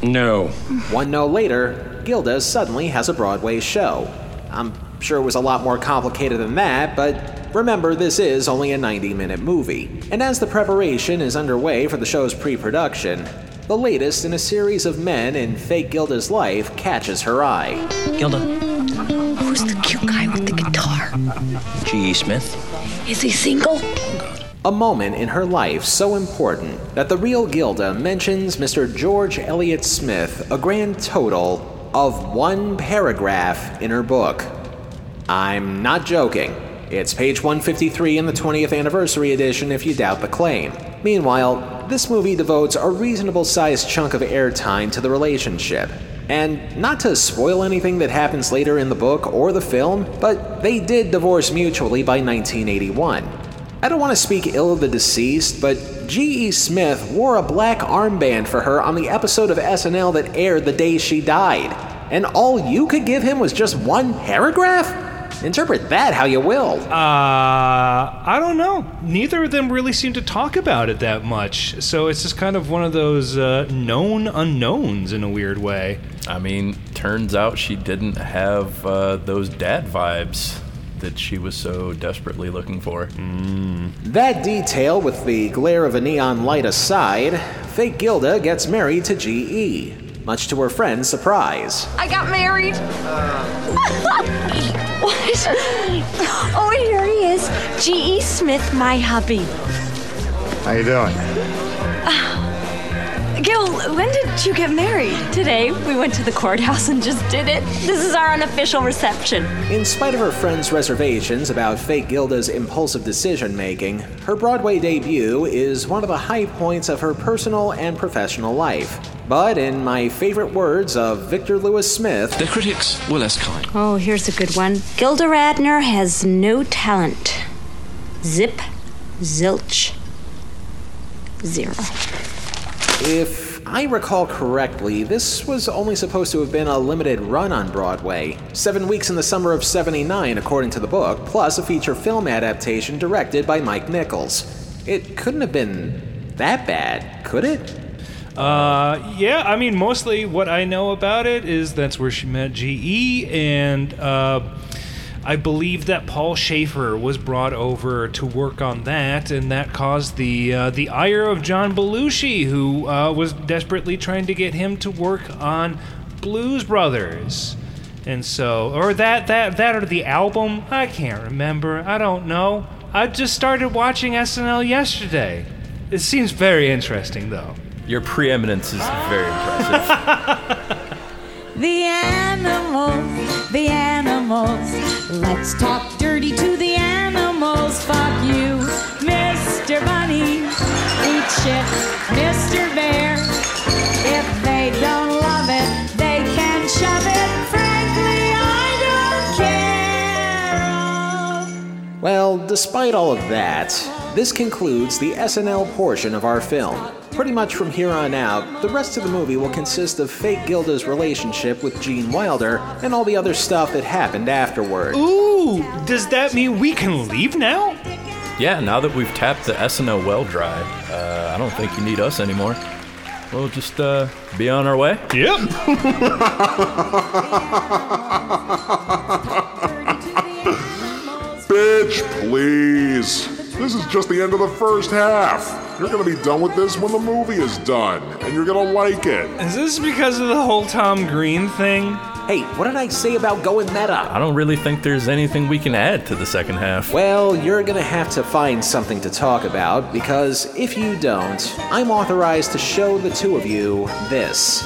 No. One no later, Gilda suddenly has a Broadway show. I'm sure it was a lot more complicated than that, but remember, this is only a 90 minute movie. And as the preparation is underway for the show's pre production, the latest in a series of men in fake Gilda's life catches her eye. Gilda. Who's the cute guy with the guitar? G.E. Smith? Is he single? A moment in her life so important that the real Gilda mentions Mr. George Eliot Smith a grand total of one paragraph in her book. I'm not joking. It's page 153 in the 20th anniversary edition if you doubt the claim. Meanwhile, this movie devotes a reasonable sized chunk of airtime to the relationship. And not to spoil anything that happens later in the book or the film, but they did divorce mutually by 1981. I don't want to speak ill of the deceased, but G.E. Smith wore a black armband for her on the episode of SNL that aired the day she died. And all you could give him was just one paragraph? Interpret that how you will. Uh, I don't know. Neither of them really seem to talk about it that much. So it's just kind of one of those uh, known unknowns in a weird way. I mean, turns out she didn't have uh, those dad vibes that she was so desperately looking for. Mm. That detail, with the glare of a neon light aside, fake Gilda gets married to G.E., much to her friend's surprise. I got married. What? Oh, here he is. G.E. Smith, my hubby. How you doing? Gil, when did you get married? Today. We went to the courthouse and just did it. This is our unofficial reception. In spite of her friends' reservations about fake Gilda's impulsive decision making, her Broadway debut is one of the high points of her personal and professional life. But in my favorite words of Victor Lewis Smith, The critics were less kind. Oh, here's a good one. Gilda Radner has no talent. Zip, zilch, zero. If I recall correctly, this was only supposed to have been a limited run on Broadway. Seven weeks in the summer of 79, according to the book, plus a feature film adaptation directed by Mike Nichols. It couldn't have been that bad, could it? Uh, yeah, I mean, mostly what I know about it is that's where she met GE, and uh, I believe that Paul Shaffer was brought over to work on that, and that caused the uh, the ire of John Belushi, who uh, was desperately trying to get him to work on Blues Brothers. And so, or that that that or the album, I can't remember. I don't know. I just started watching SNL yesterday. It seems very interesting, though. Your preeminence is very impressive. The animals, the animals. Let's talk dirty to the animals. Fuck you, Mr. Bunny. Eat shit, Mr. Bear. If Well, despite all of that, this concludes the SNL portion of our film. Pretty much from here on out, the rest of the movie will consist of fake Gilda's relationship with Gene Wilder and all the other stuff that happened afterward. Ooh, does that mean we can leave now? yeah, now that we've tapped the SNL well dry, uh, I don't think you need us anymore. We'll just uh, be on our way. Yep. Bitch, please. This is just the end of the first half. You're gonna be done with this when the movie is done, and you're gonna like it. Is this because of the whole Tom Green thing? Hey, what did I say about going meta? I don't really think there's anything we can add to the second half. Well, you're gonna have to find something to talk about because if you don't, I'm authorized to show the two of you this.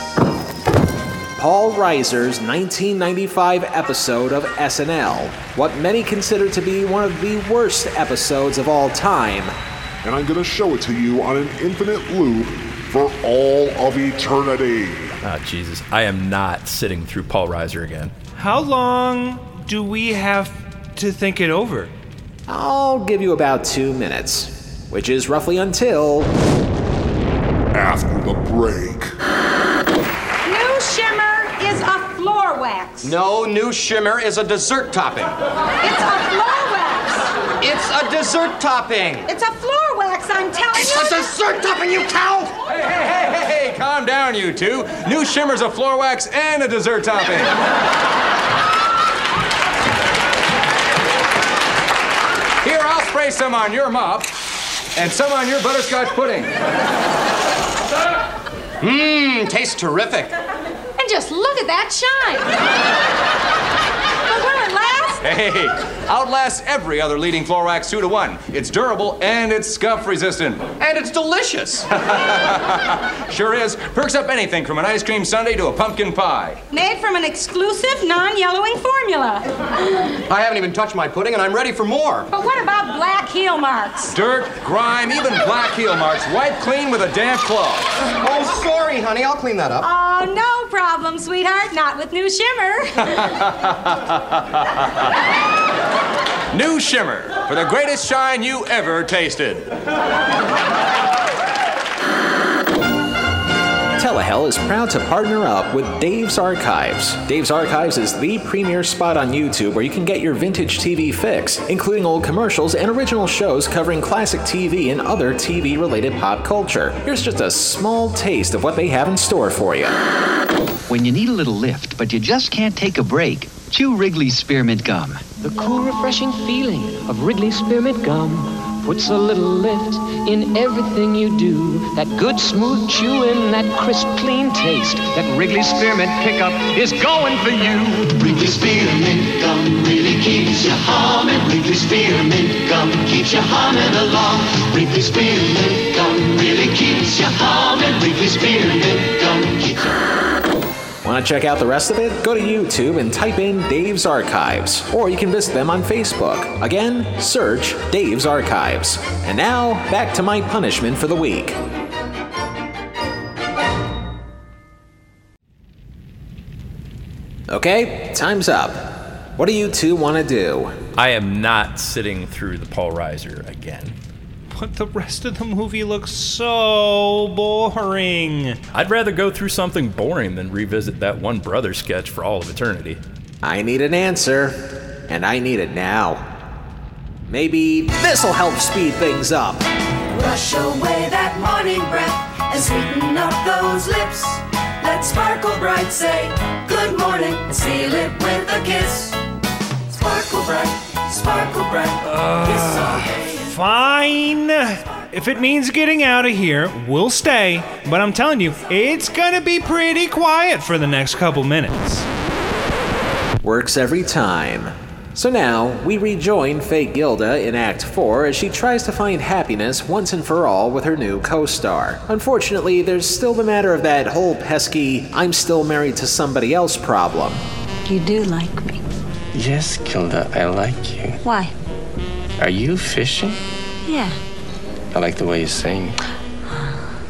Paul Reiser's 1995 episode of SNL, what many consider to be one of the worst episodes of all time. And I'm gonna show it to you on an infinite loop for all of eternity. Ah, Jesus. I am not sitting through Paul Reiser again. How long do we have to think it over? I'll give you about two minutes, which is roughly until. After the break. New shimmer is a floor wax. No, new shimmer is a dessert topping. It's a floor wax. It's a dessert topping. It's a floor wax, I'm telling It's you. It's a dessert topping, you cow! Hey, hey, hey, hey, hey, calm down, you two. New shimmer's a floor wax and a dessert topping. Here, I'll spray some on your mop and some on your butterscotch pudding. Mmm, tastes terrific. And just look at that shine. but will it last? Hey, outlasts every other leading floor wax two to one. It's durable and it's scuff resistant. And it's delicious. Sure is. Perks up anything from an ice cream sundae to a pumpkin pie. Made from an exclusive non-yellowing formula. I haven't even touched my pudding and I'm ready for more. But what about black heel marks? Dirt, grime, even black heel marks wiped clean with a damp cloth. Oh, sorry, honey. I'll clean that up. Oh, no problem, sweetheart. Not with new shimmer. New Shimmer for the greatest shine you ever tasted. Telehell is proud to partner up with Dave's Archives. Dave's Archives is the premier spot on YouTube where you can get your vintage TV fix, including old commercials and original shows covering classic TV and other TV related pop culture. Here's just a small taste of what they have in store for you. When you need a little lift, but you just can't take a break, chew Wrigley's Spearmint Gum. The cool, refreshing feeling of Wrigley Spearmint Gum puts a little lift in everything you do. That good, smooth chewing, that crisp, clean taste, that Wrigley Spearmint pickup is going for you. Wrigley Spearmint Gum really keeps you humming. Wrigley Spearmint Gum keeps you humming along. Wrigley Spearmint Gum really keeps you humming. Wrigley Spearmint Gum keeps Want to check out the rest of it? Go to YouTube and type in Dave's Archives, or you can visit them on Facebook. Again, search Dave's Archives. And now, back to my punishment for the week. Okay, time's up. What do you two want to do? I am not sitting through the Paul Reiser again. But the rest of the movie looks so boring. I'd rather go through something boring than revisit that one brother sketch for all of eternity. I need an answer, and I need it now. Maybe this'll help speed things up. Brush away that morning breath and sweeten up those lips. Let sparkle bright say good morning and seal it with a kiss. Sparkle bright, sparkle bright, kiss all day. Ah, fine. If it means getting out of here, we'll stay. But I'm telling you, it's gonna be pretty quiet for the next couple minutes. Works every time. So now, we rejoin Faye Gilda in Act 4 as she tries to find happiness once and for all with her new co star. Unfortunately, there's still the matter of that whole pesky, I'm still married to somebody else problem. You do like me. Yes, Gilda, I like you. Why? Are you fishing? Yeah. I like the way you sing.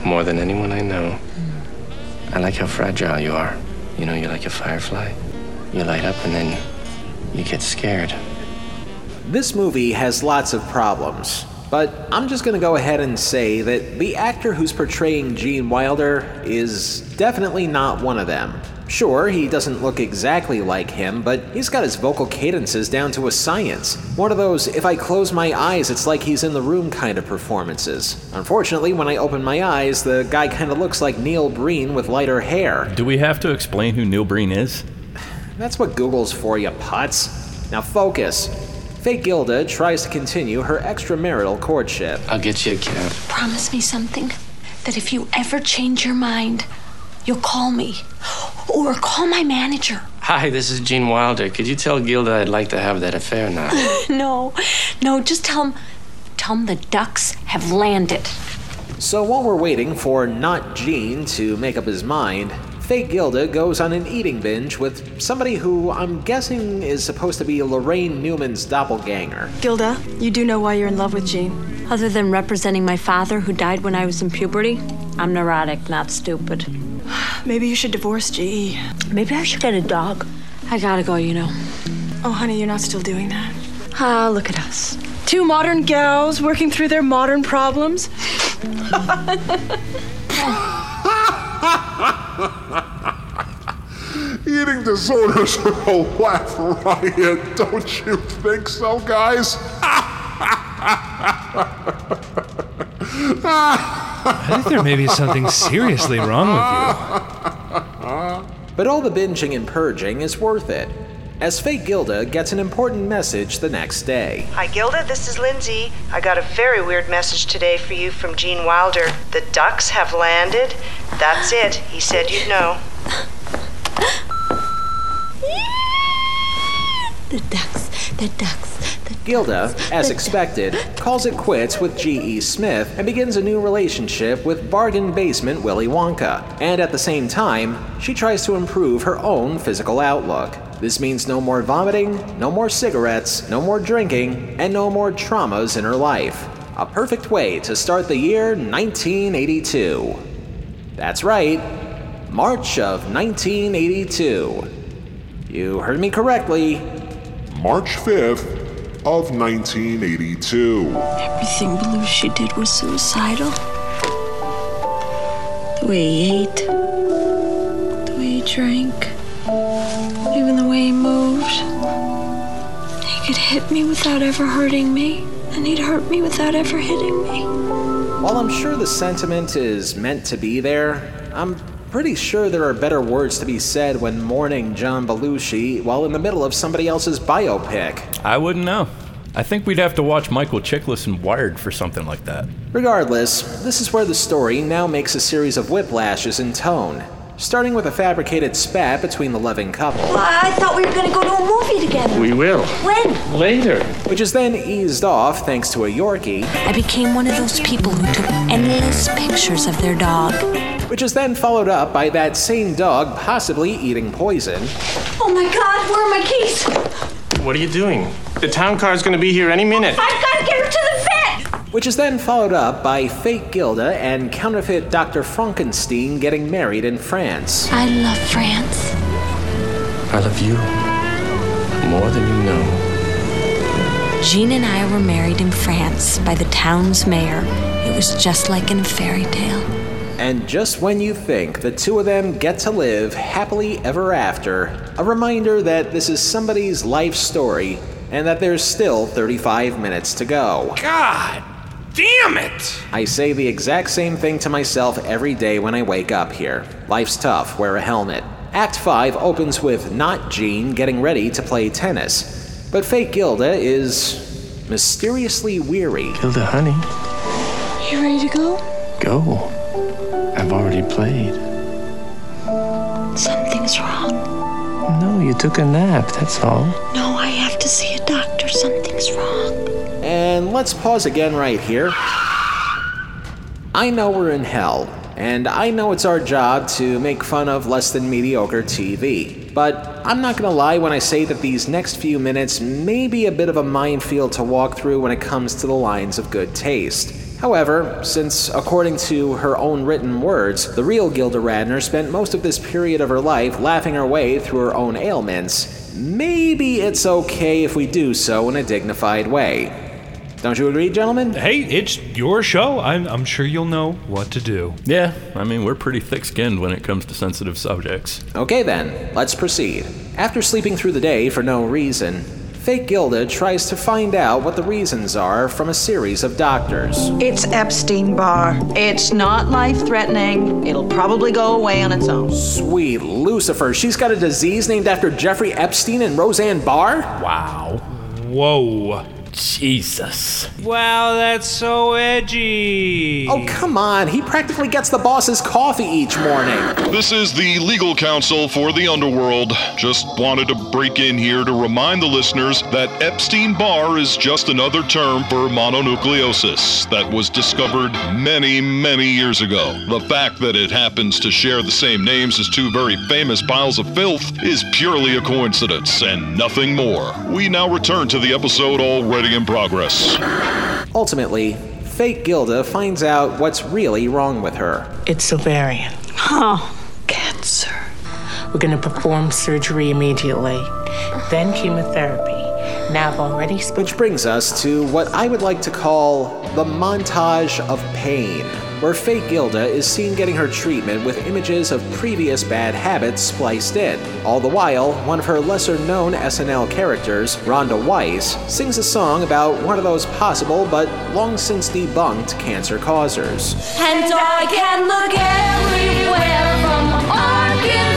More than anyone I know. I like how fragile you are. You know, you're like a firefly. You light up and then you get scared. This movie has lots of problems, but I'm just gonna go ahead and say that the actor who's portraying Gene Wilder is definitely not one of them. Sure, he doesn't look exactly like him, but he's got his vocal cadences down to a science. One of those, if I close my eyes, it's like he's in the room kind of performances. Unfortunately, when I open my eyes, the guy kind of looks like Neil Breen with lighter hair. Do we have to explain who Neil Breen is? That's what Google's for, you putz. Now focus. Fake Gilda tries to continue her extramarital courtship. I'll get you a cab. Promise me something that if you ever change your mind, you'll call me. Or call my manager. Hi, this is Gene Wilder. Could you tell Gilda I'd like to have that affair now? no, no, just tell him, tell him the ducks have landed. So while we're waiting for not Gene to make up his mind, Fake Gilda goes on an eating binge with somebody who I'm guessing is supposed to be Laraine Newman's doppelganger. Gilda, you do know why you're in love with Gene. Other than representing my father who died when I was in puberty, I'm neurotic, not stupid. Maybe you should divorce GE. Maybe I should get a dog. I gotta go, you know. Oh, honey, you're not still doing that. Ah, look at us. Two modern gals working through their modern problems. Eating disorders are a laugh riot, don't you think so, guys? I think there may be something seriously wrong with you. But all the binging and purging is worth it, as Faye Gilda gets an important message the next day. Hi, Gilda. This is Lindsay. I got a very weird message today for you from Gene Wilder. The ducks have landed. That's it. He said you'd know. The ducks, the ducks. Gilda, as expected, calls it quits with G.E. Smith and begins a new relationship with bargain basement Willy Wonka. And at the same time, she tries to improve her own physical outlook. This means no more vomiting, no more cigarettes, no more drinking, and no more traumas in her life. A perfect way to start the year 1982. That's right, March of 1982. You heard me correctly. March 5th of 1982. Everything Belushi did was suicidal. The way he ate, the way he drank, even the way he moved. He could hit me without ever hurting me, and he'd hurt me without ever hitting me. While I'm sure the sentiment is meant to be there, I'm pretty sure there are better words to be said when mourning John Belushi while in the middle of somebody else's biopic. I wouldn't know. I think we'd have to watch Michael Chiklis and Wired for something like that. Regardless, this is where the story now makes a series of whiplashes in tone, starting with a fabricated spat between the loving couple. Well, I thought we were gonna go to a movie together. We will. When? Later. Which is then eased off thanks to a Yorkie. I became one of those people who took endless pictures of their dog. Which is then followed up by that same dog possibly eating poison, Oh my god, where are my keys? What are you doing? The town car's gonna be here any minute. I've got to get her to the vet! which is then followed up by fake Gilda and counterfeit Dr. Frankenstein getting married in France. I love France. I love you more than you know. Gene and I were married in France by the town's mayor. It was just like in a fairy tale. And just when you think the two of them get to live happily ever after, a reminder that this is somebody's life story and that there's still 35 minutes to go. God damn it! I say the exact same thing to myself every day when I wake up here. Life's tough, wear a helmet. Act 5 opens with not Gene getting ready to play tennis, but fake Gilda is mysteriously weary. Gilda, honey, You ready to go? go. I've already played. Something's wrong. No, you took a nap, that's all. No, I have to see a doctor. Something's wrong. And let's pause again right here. I know we're in hell, and I know it's our job to make fun of less than mediocre TV. But I'm not gonna lie when I say that these next few minutes may be a bit of a minefield to walk through when it comes to the lines of good taste. However, since according to her own written words, the real Gilda Radner spent most of this period of her life laughing her way through her own ailments, maybe it's okay if we do so in a dignified way. Don't you agree, gentlemen? Hey, it's your show. I'm, I'm sure you'll know what to do. Yeah, I mean, we're pretty thick skinned when it comes to sensitive subjects. Okay then, let's proceed. After sleeping through the day for no reason, fake Gilda tries to find out what the reasons are from a series of doctors. It's Epstein Barr. It's not life threatening. It'll probably go away on its own. Sweet Lucifer, she's got a disease named after Jeffrey Epstein and Roseanne Barr? Wow. Whoa. Jesus. Wow, that's so edgy. Oh, come on, he practically gets the boss's coffee each morning. This is the legal counsel for the underworld. Just wanted to break in here to remind the listeners that Epstein Barr is just another term for mononucleosis that was discovered many, many years ago. The fact that it happens to share the same names as two very famous piles of filth is purely a coincidence and nothing more. We now return to the episode already in progress. Ultimately, fake Gilda finds out what's really wrong with her. It's ovarian. Oh, cancer. We're going to perform surgery immediately, then chemotherapy. Now I've already spoken. Which brings us to what I would like to call the montage of pain, where fake Gilda is seen getting her treatment with images of previous bad habits spliced in. All the while, one of her lesser known SNL characters, Rhonda Weiss, sings a song about one of those possible but long since debunked cancer causers. And I can look everywhere from Arkansas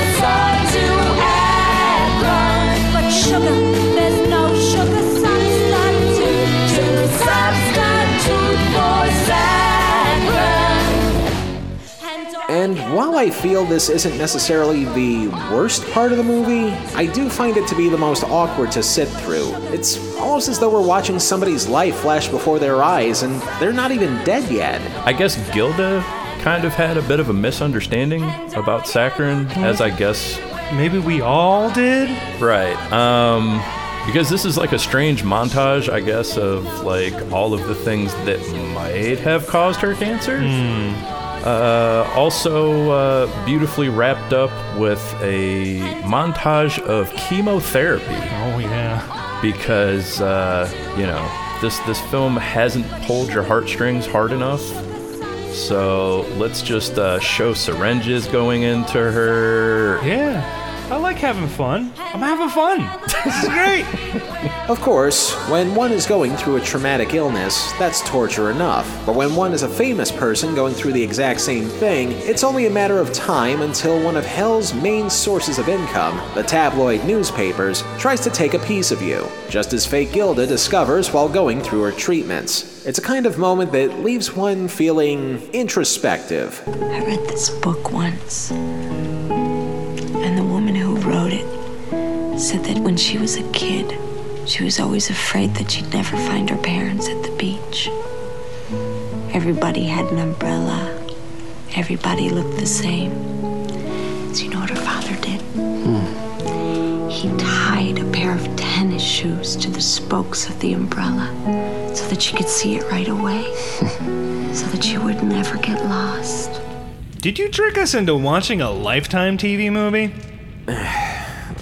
I feel this isn't necessarily the worst part of the movie, I do find it to be the most awkward to sit through. It's almost as though we're watching somebody's life flash before their eyes and they're not even dead yet. I guess Gilda kind of had a bit of a misunderstanding about saccharin, as I guess. Maybe we all did? Right. Um, because this is like a strange montage, I guess, of like all of the things that might have caused her cancer. Uh, also, uh, beautifully wrapped up with a montage of chemotherapy. Oh yeah. Because uh, you know this this film hasn't pulled your heartstrings hard enough. So let's just uh, show syringes going into her. Yeah. I like having fun. I'm having fun. This is great. Of course, when one is going through a traumatic illness, that's torture enough. But when one is a famous person going through the exact same thing, it's only a matter of time until one of hell's main sources of income, the tabloid newspapers, tries to take a piece of you, just as fake Gilda discovers while going through her treatments. It's a kind of moment that leaves one feeling introspective. I read this book once, said that when she was a kid, she was always afraid that she'd never find her parents at the beach. Everybody had an umbrella, everybody looked the same. So you know what her father did? Hmm. He tied a pair of tennis shoes to the spokes of the umbrella so that she could see it right away, so that she would never get lost. Did you trick us into watching a Lifetime TV movie?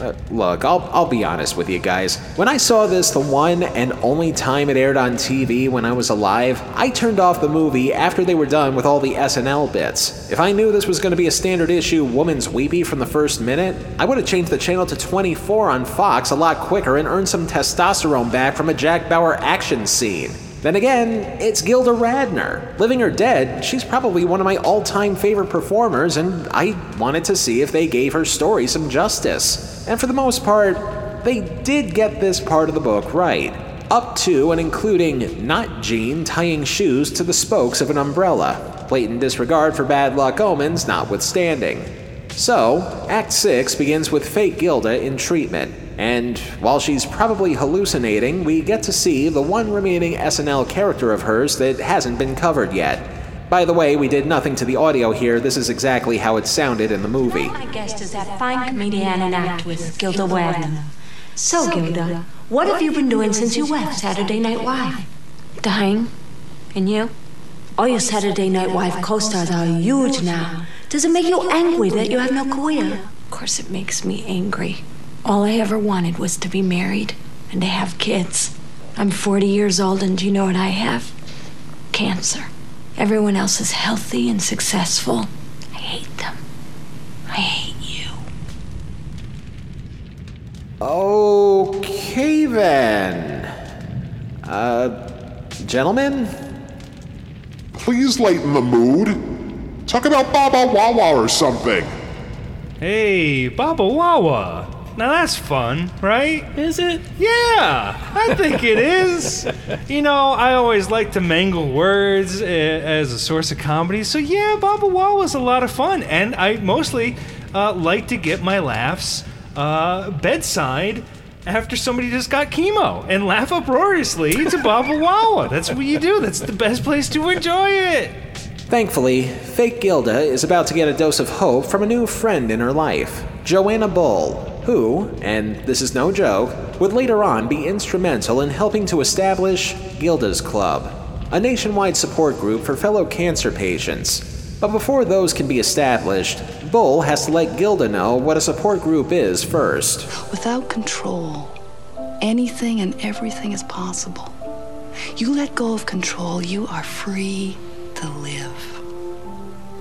Uh, look, I'll, I'll be honest with you guys. When I saw this the one and only time it aired on TV when I was alive, I turned off the movie after they were done with all the SNL bits. If I knew this was going to be a standard issue Woman's Weepy from the first minute, I would have changed the channel to 24 on Fox a lot quicker and earned some testosterone back from a Jack Bauer action scene. Then again, it's Gilda Radner. Living or dead, she's probably one of my all time favorite performers, and I wanted to see if they gave her story some justice. And for the most part, they did get this part of the book right. Up to and including not Gene tying shoes to the spokes of an umbrella. Blatant disregard for bad luck omens notwithstanding. So, Act 6 begins with fake Gilda in treatment. And while she's probably hallucinating, we get to see the one remaining SNL character of hers that hasn't been covered yet. By the way, we did nothing to the audio here. This is exactly how it sounded in the movie. My guest is that fine comedian and actress, Gilda Wagner. So, Gilda, what have you been doing since you left Saturday Night Live? Dying. And you? All your Saturday Night Live co-stars are huge now. Does it make you angry that you have no career? Of course it makes me angry. All I ever wanted was to be married and to have kids. I'm 40 years old, and do you know what I have? Cancer. Everyone else is healthy and successful. I hate them. I hate you. Okay then. Uh, gentlemen? Please lighten the mood. Talk about Baba Wawa or something. Hey, Baba Wawa. Now that's fun, right? Is it? Yeah, I think it is. You know, I always like to mangle words uh, as a source of comedy, so yeah, Baba Wawa's a lot of fun, and I mostly uh, like to get my laughs uh, bedside after somebody just got chemo and laugh uproariously to Baba Wawa. That's what you do. That's the best place to enjoy it. Thankfully, fake Gilda is about to get a dose of hope from a new friend in her life, Joanna Bull, who, and this is no joke, would later on be instrumental in helping to establish Gilda's Club, a nationwide support group for fellow cancer patients. But before those can be established, Bull has to let Gilda know what a support group is first. Without control, anything and everything is possible. You let go of control, you are free to live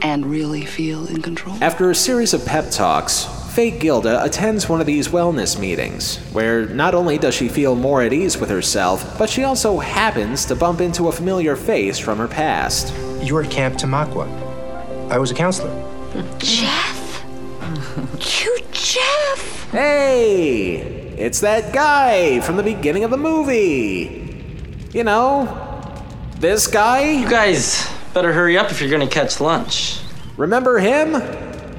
and really feel in control. After a series of pep talks, Fake Gilda attends one of these wellness meetings, where not only does she feel more at ease with herself, but she also happens to bump into a familiar face from her past. You were at Camp Tamaqua. I was a counselor. Jeff? Cute Jeff! Hey! It's that guy from the beginning of the movie! You know, this guy? You guys better hurry up if you're gonna catch lunch. Remember him?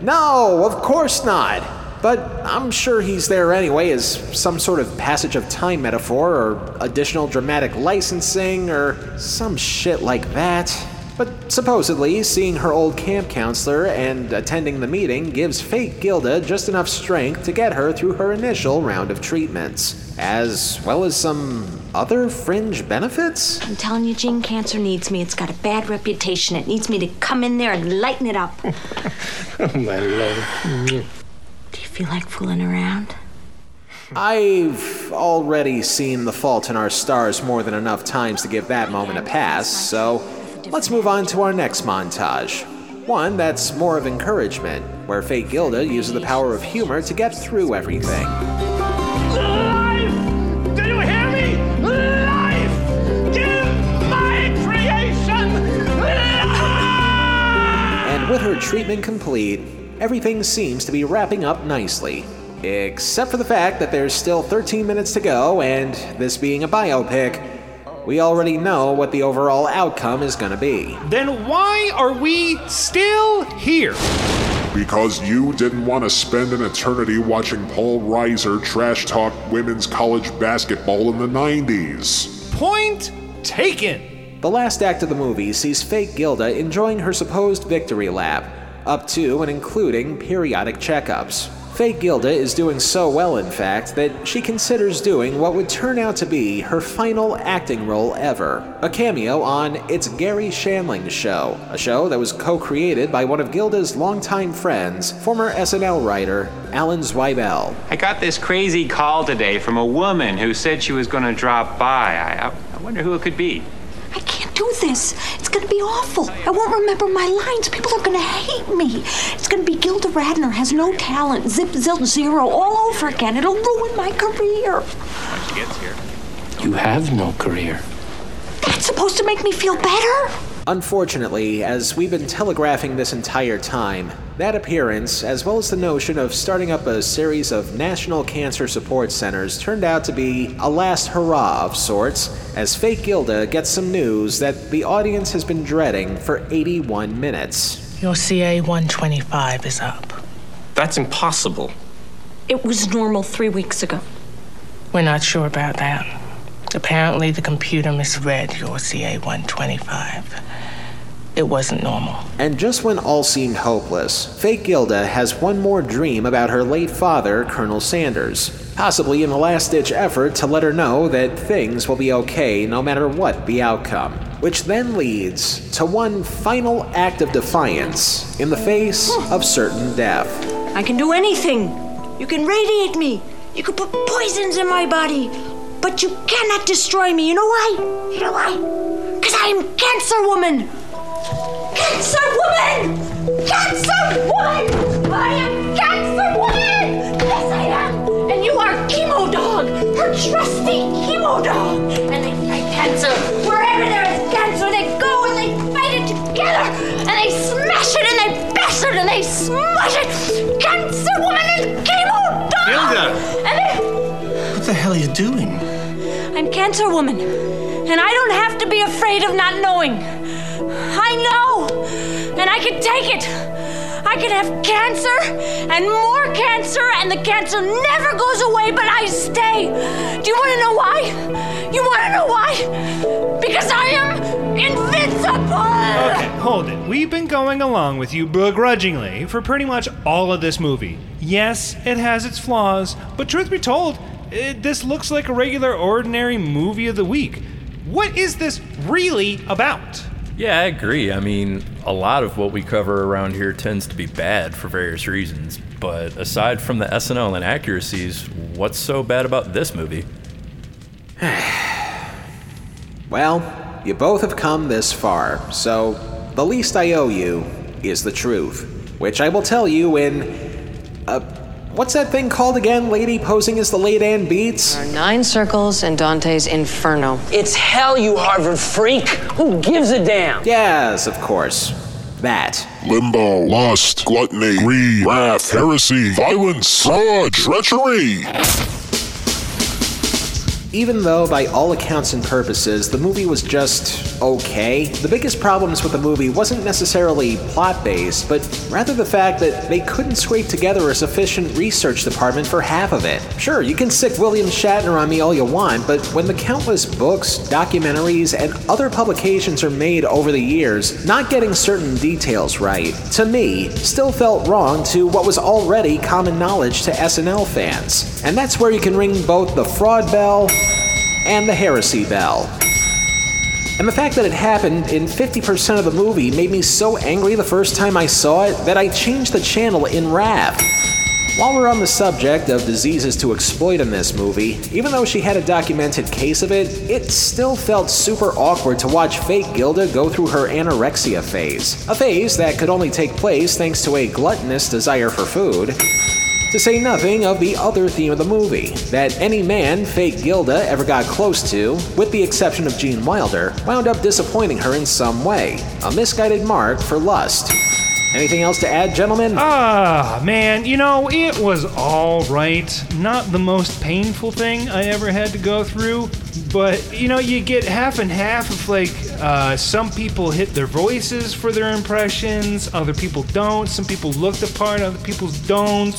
No, of course not. But I'm sure he's there anyway as some sort of passage of time metaphor or additional dramatic licensing or some shit like that. But supposedly, seeing her old camp counselor and attending the meeting gives fake Gilda just enough strength to get her through her initial round of treatments, as well as some other fringe benefits? I'm telling you, Gene, cancer needs me. It's got a bad reputation. It needs me to come in there and lighten it up. Oh, my love. Do you feel like fooling around? I've already seen The Fault in Our Stars more than enough times to give that moment a pass, so let's move on to our next montage. One that's more of encouragement, where Fake Gilda uses the power of humor to get through everything. Do you hear me? Life! Give my creation And with her treatment complete, everything seems to be wrapping up nicely. Except for the fact that there's still 13 minutes to go, and this being a biopic, we already know what the overall outcome is gonna be. Then why are we still here? Because you didn't want to spend an eternity watching Paul Reiser trash talk women's college basketball in the 90s. Point taken. The last act of the movie sees fake Gilda enjoying her supposed victory lap, up to and including periodic checkups. Fake Gilda is doing so well, in fact, that she considers doing what would turn out to be her final acting role ever a cameo on It's Garry Shandling's Show, a show that was co created by one of Gilda's longtime friends, former SNL writer Alan Zweibel. I got this crazy call today from a woman who said she was going to drop by. I, I, I wonder who it could be. I can't do this. It's gonna be awful. I won't remember my lines. People are gonna hate me. It's gonna be Gilda Radner has no talent, zip zilch zero all over again. It'll ruin my career. When she gets here. You have no career. That's supposed to make me feel better? Unfortunately, as we've been telegraphing this entire time, that appearance, as well as the notion of starting up a series of national cancer support centers, turned out to be a last hurrah of sorts, as fake Gilda gets some news that the audience has been dreading for 81 minutes. Your CA 125 is up. That's impossible. It was normal three weeks ago. We're not sure about that. Apparently, the computer misread your CA 125. It wasn't normal. And just when all seemed hopeless, fake Gilda has one more dream about her late father, Colonel Sanders, possibly in a last ditch effort to let her know that things will be okay no matter what the outcome. Which then leads to one final act of defiance in the face of certain death. I can do anything. You can radiate me. You can put poisons in my body. But you cannot destroy me. You know why? You know why? Because I am Cancer Woman. Cancer Woman! Cancer Woman! I am Cancer Woman! Yes, I am! And you are Chemo Dog, her trusty Chemo Dog. And they fight cancer. Wherever there is cancer, they go and they fight it together. And they smash it and they bash it and they smush it. Cancer Woman and Chemo Dog! Gilda! And they... What the hell are you doing? Cancer Woman, and I don't have to be afraid of not knowing. I know, and I can take it. I can have cancer and more cancer, and the cancer never goes away, but I stay. Do you want to know why? You want to know why? Because I am invincible! Okay, hold it. We've been going along with you begrudgingly for pretty much all of this movie. Yes, it has its flaws, but truth be told, it, this looks like a regular, ordinary movie of the week. What is this really about? Yeah, I agree. I mean, a lot of what we cover around here tends to be bad for various reasons. But aside from the SNL inaccuracies, what's so bad about this movie? Well, you both have come this far, so the least I owe you is the truth, which I will tell you in. Uh, what's that thing called again, lady posing as the late Anne Beatts? Nine circles in Dante's Inferno. It's hell, you Harvard freak! Who gives a damn? Yes, of course. That. Limbo, lust, gluttony, greed, wrath, heresy, violence, fraud, treachery. Even though, by all accounts and purposes, the movie was just okay, the biggest problems with the movie wasn't necessarily plot based, but rather the fact that they couldn't scrape together a sufficient research department for half of it. Sure, you can sick William Shatner on me all you want, but when the countless books, documentaries, and other publications are made over the years, not getting certain details right, to me, still felt wrong to what was already common knowledge to SNL fans. And that's where you can ring both the fraud bell and the heresy bell. And the fact that it happened in 50% of the movie made me so angry the first time I saw it that I changed the channel in wrath. While we're on the subject of diseases to exploit in this movie, even though she had a documented case of it, it still felt super awkward to watch fake Gilda go through her anorexia phase. A phase that could only take place thanks to a gluttonous desire for food. To say nothing of the other theme of the movie, that any man fake Gilda ever got close to, with the exception of Gene Wilder, wound up disappointing her in some way. A misguided mark for lust. Anything else to add, gentlemen? Ah, man, you know, it was all right. Not the most painful thing I ever had to go through, but you know, you get half and half of like, uh, some people hit their voices for their impressions, other people don't. Some people look the part, other people don't.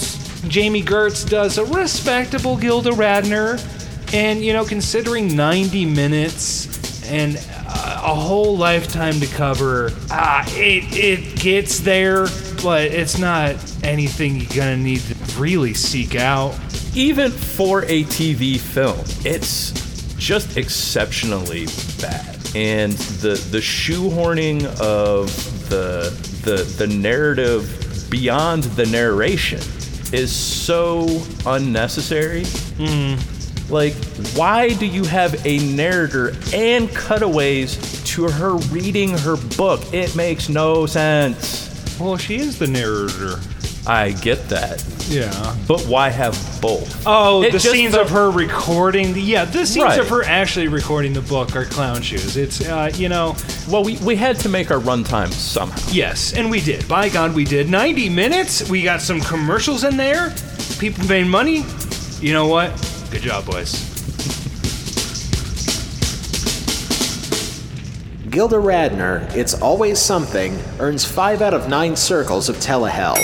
Jami Gertz does a respectable Gilda Radner, and you know, considering 90 minutes and uh, a whole lifetime to cover. Uh, it it gets there, but it's not anything you're gonna need to really seek out. Even for a TV film, it's just exceptionally bad. And the the shoehorning of the the the narrative beyond the narration is so unnecessary. Hmm. Like, why do you have a narrator and cutaways to her reading her book? It makes no sense. Well, she is the narrator. I get that. Yeah. But why have both? Oh, It the just scenes felt- of her recording. The, yeah, the scenes Right. of her actually recording the book are clown shoes. It's, uh, you know. Well, we, we had to make our runtime somehow. Yes, and we did. By God, we did. 90 minutes. We got some commercials in there. People made money. You know what? Good job, boys. Gilda Radner, It's Always Something, earns 5 out of 9 circles of Telehell.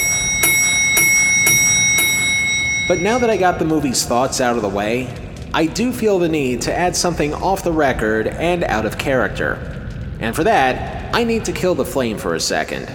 But now that I got the movie's thoughts out of the way, I do feel the need to add something off the record and out of character. And for that, I need to kill the flame for a second.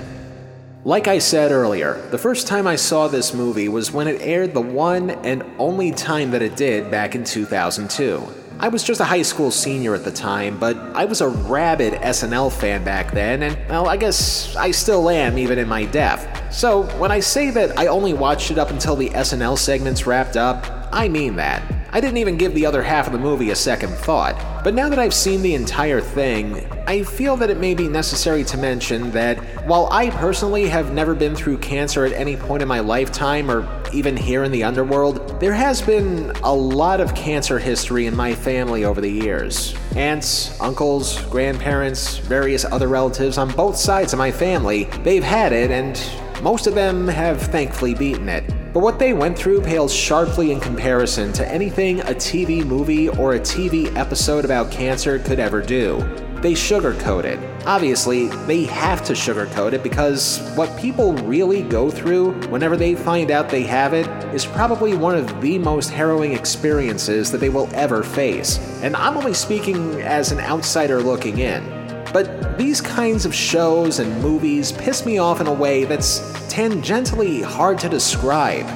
Like I said earlier, the first time I saw this movie was when it aired the one and only time that it did back in 2002. I was just a high school senior at the time, but I was a rabid SNL fan back then, and well, I guess I still am even in my death. So, when I say that I only watched it up until the SNL segments wrapped up, I mean that. I didn't even give the other half of the movie a second thought. But now that I've seen the entire thing, I feel that it may be necessary to mention that while I personally have never been through cancer at any point in my lifetime or even here in the underworld, there has been a lot of cancer history in my family over the years. Aunts, uncles, grandparents, various other relatives on both sides of my family, they've had it and most of them have thankfully beaten it. But what they went through pales sharply in comparison to anything a TV movie or a TV episode about cancer could ever do. They sugarcoat it. Obviously, they have to sugarcoat it because what people really go through whenever they find out they have it is probably one of the most harrowing experiences that they will ever face. And I'm only speaking as an outsider looking in. But these kinds of shows and movies piss me off in a way that's tangentially hard to describe.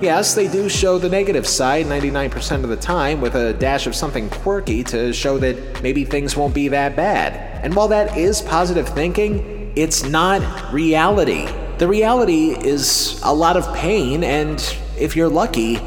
Yes, they do show the negative side 99% of the time with a dash of something quirky to show that maybe things won't be that bad. And while that is positive thinking, it's not reality. The reality is a lot of pain and, if you're lucky,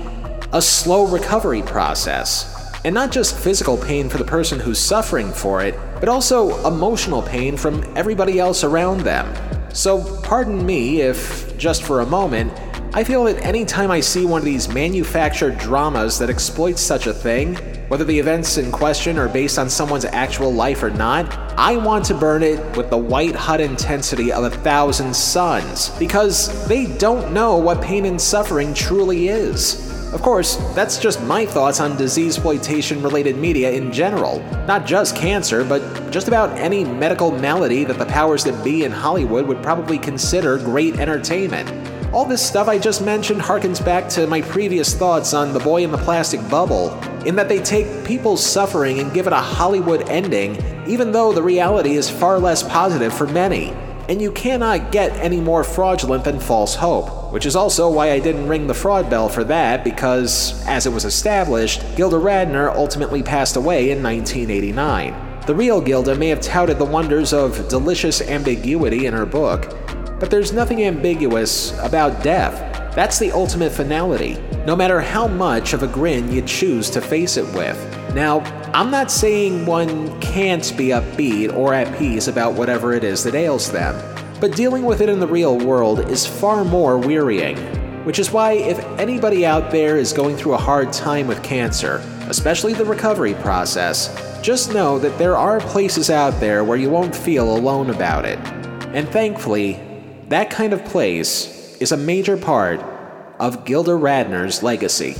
a slow recovery process. And not just physical pain for the person who's suffering for it, but also emotional pain from everybody else around them. So, pardon me if, just for a moment, I feel that anytime I see one of these manufactured dramas that exploits such a thing, whether the events in question are based on someone's actual life or not, I want to burn it with the white hot intensity of a thousand suns, because they don't know what pain and suffering truly is. Of course, that's just my thoughts on disease exploitation related media in general. Not just cancer, but just about any medical malady that the powers that be in Hollywood would probably consider great entertainment. All this stuff I just mentioned harkens back to my previous thoughts on The Boy in the Plastic Bubble, in that they take people's suffering and give it a Hollywood ending, even though the reality is far less positive for many. And you cannot get any more fraudulent than false hope, which is also why I didn't ring the fraud bell for that, because, as it was established, Gilda Radner ultimately passed away in 1989. The real Gilda may have touted the wonders of delicious ambiguity in her book, but there's nothing ambiguous about death. That's the ultimate finality, no matter how much of a grin you choose to face it with. Now, I'm not saying one can't be upbeat or at peace about whatever it is that ails them, but dealing with it in the real world is far more wearying. Which is why, if anybody out there is going through a hard time with cancer, especially the recovery process, just know that there are places out there where you won't feel alone about it. And thankfully, that kind of place is a major part of Gilda Radner's legacy.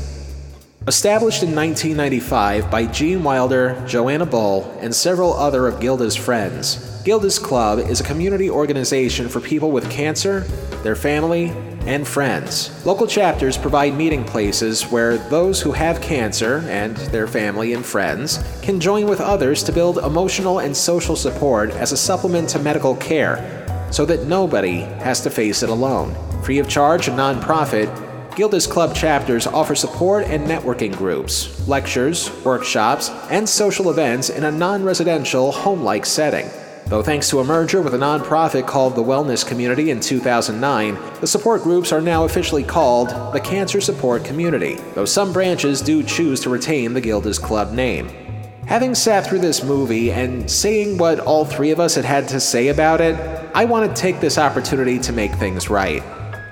Established in 1995 by Gene Wilder, Joanna Bull, and several other of Gilda's friends, Gilda's Club is a community organization for people with cancer, their family, and friends. Local chapters provide meeting places where those who have cancer and their family and friends can join with others to build emotional and social support as a supplement to medical care so that nobody has to face it alone. Free of charge and nonprofit, Gilda's Club chapters offer support and networking groups, lectures, workshops, and social events in a non residential, home like setting. Though thanks to a merger with a nonprofit called the Wellness Community in 2009, the support groups are now officially called the Cancer Support Community, though some branches do choose to retain the Gilda's Club name. Having sat through this movie and seeing what all three of us had had to say about it, I want to take this opportunity to make things right.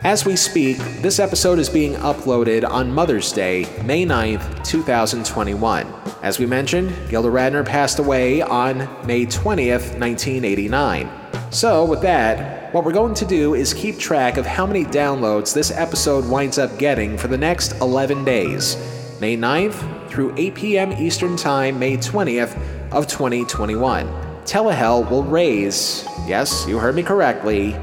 As we speak, this episode is being uploaded on Mother's Day, May 9th, 2021. As we mentioned, Gilda Radner passed away on May 20th, 1989. So, with that, what we're going to do is keep track of how many downloads this episode winds up getting for the next 11 days, May 9th through 8 p.m. Eastern Time, May 20th of 2021. Telehell will raise, yes, you heard me correctly,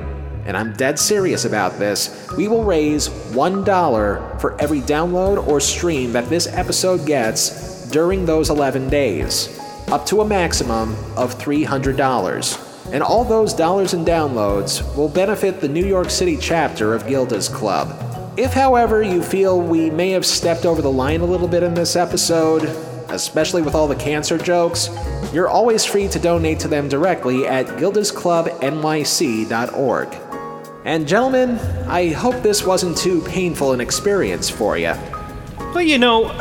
and I'm dead serious about this, we will raise $1 for every download or stream that this episode gets during those 11 days, up to a maximum of $300. And all those dollars and downloads will benefit the New York City chapter of Gilda's Club. If, however, you feel we may have stepped over the line a little bit in this episode, especially with all the cancer jokes, you're always free to donate to them directly at gildasclubnyc.org. And gentlemen, I hope this wasn't too painful an experience for you. Well, you know,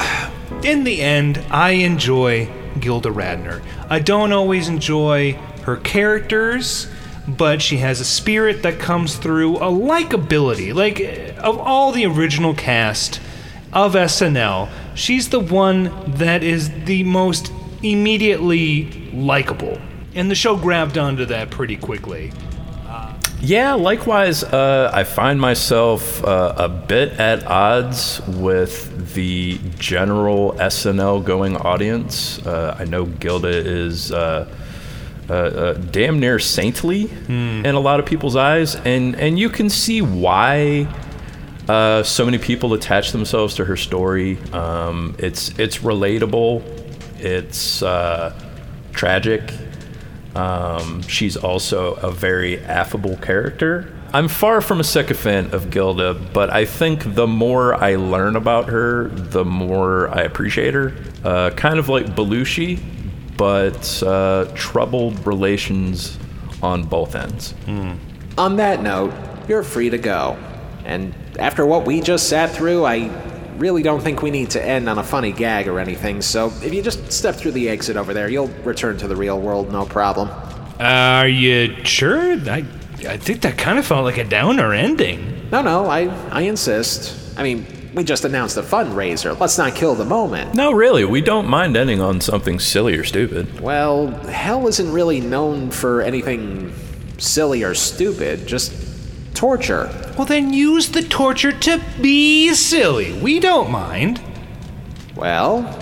in the end, I enjoy Gilda Radner. I don't always enjoy her characters, but she has a spirit that comes through, a likability. Like, of all the original cast of SNL, she's the one that is the most immediately likable. And the show grabbed onto that pretty quickly. Yeah, likewise, uh, I find myself uh, a bit at odds with the general SNL going audience. Uh, I know Gilda is uh, uh, uh, damn near saintly in a lot of people's eyes, and, and you can see why. so many people attach themselves to her story. Um, it's it's relatable. It's tragic. Um, she's also a very affable character. I'm far from a sycophant of Gilda, but I think the more I learn about her, the more I appreciate her. Uh, kind of like Belushi, but uh, troubled relations on both ends. On that note, you're free to go. And after what we just sat through, I really don't think we need to end on a funny gag or anything, so if you just step through the exit over there, you'll return to the real world no problem. Are you sure? I, I think that kind of felt like a downer ending. No, no, I, I insist. I mean, we just announced a fundraiser. Let's not kill the moment. No, really, we don't mind ending on something silly or stupid. Well, hell isn't really known for anything silly or stupid, just torture. Well, then use the torture to be silly. We don't mind. Well,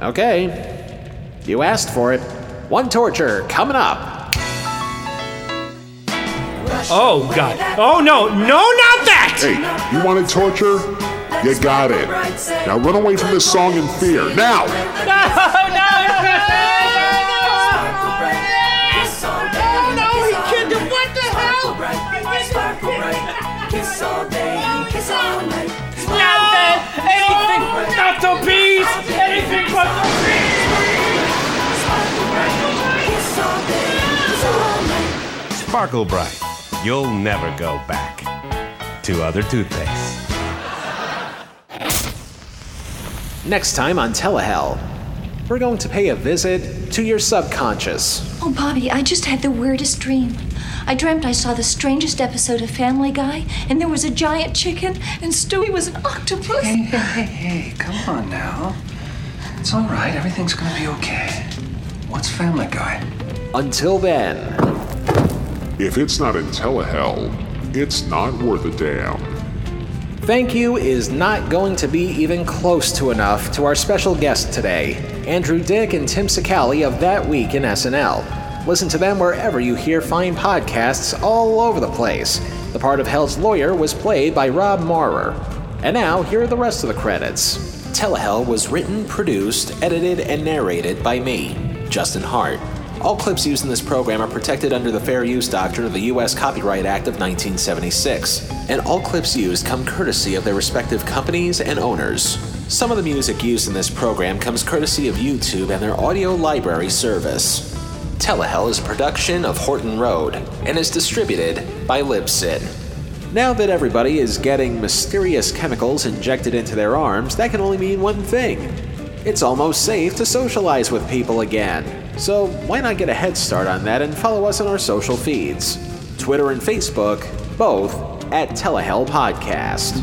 okay. You asked for it. One torture coming up. Oh, God. Oh, no. No, not that! Hey, you wanted torture? You got it. Now run away from this song in fear. Now! Kiss not the bees! Anything but the Kiss all day, kiss all night. Sparkle Bright. You'll never go back to other toothpaste. Next time on Telehell, we're going to pay a visit to your subconscious. Oh, Bobby, I just had the weirdest dream. I dreamt I saw the strangest episode of Family Guy, and there was a giant chicken, and Stewie was an octopus. Hey, hey, hey, hey, come on now. It's all right. Everything's gonna be okay. What's Family Guy? Until then, If it's not in telehell, it's not worth a damn. thank you is not going to be even close to enough to our special guest today, Andrew Dick and Tim Sicali of That Week in SNL. Listen to them wherever you hear fine podcasts all over the place. The part of Hell's lawyer was played by Rob Maurer. And now, here are the rest of the credits. Telehell was written, produced, edited, and narrated by me, Justin Hart. All clips used in this program are protected under the Fair Use Doctrine of the U.S. Copyright Act of 1976, and all clips used come courtesy of their respective companies and owners. Some of the music used in this program comes courtesy of YouTube and their audio library service. Telehell is a production of Horton Road and is distributed by Libsyn. Now that everybody is getting mysterious chemicals injected into their arms, that can only mean one thing. It's almost safe to socialize with people again. So why not get a head start on that and follow us on our social feeds? Twitter and Facebook, both at Telehell Podcast.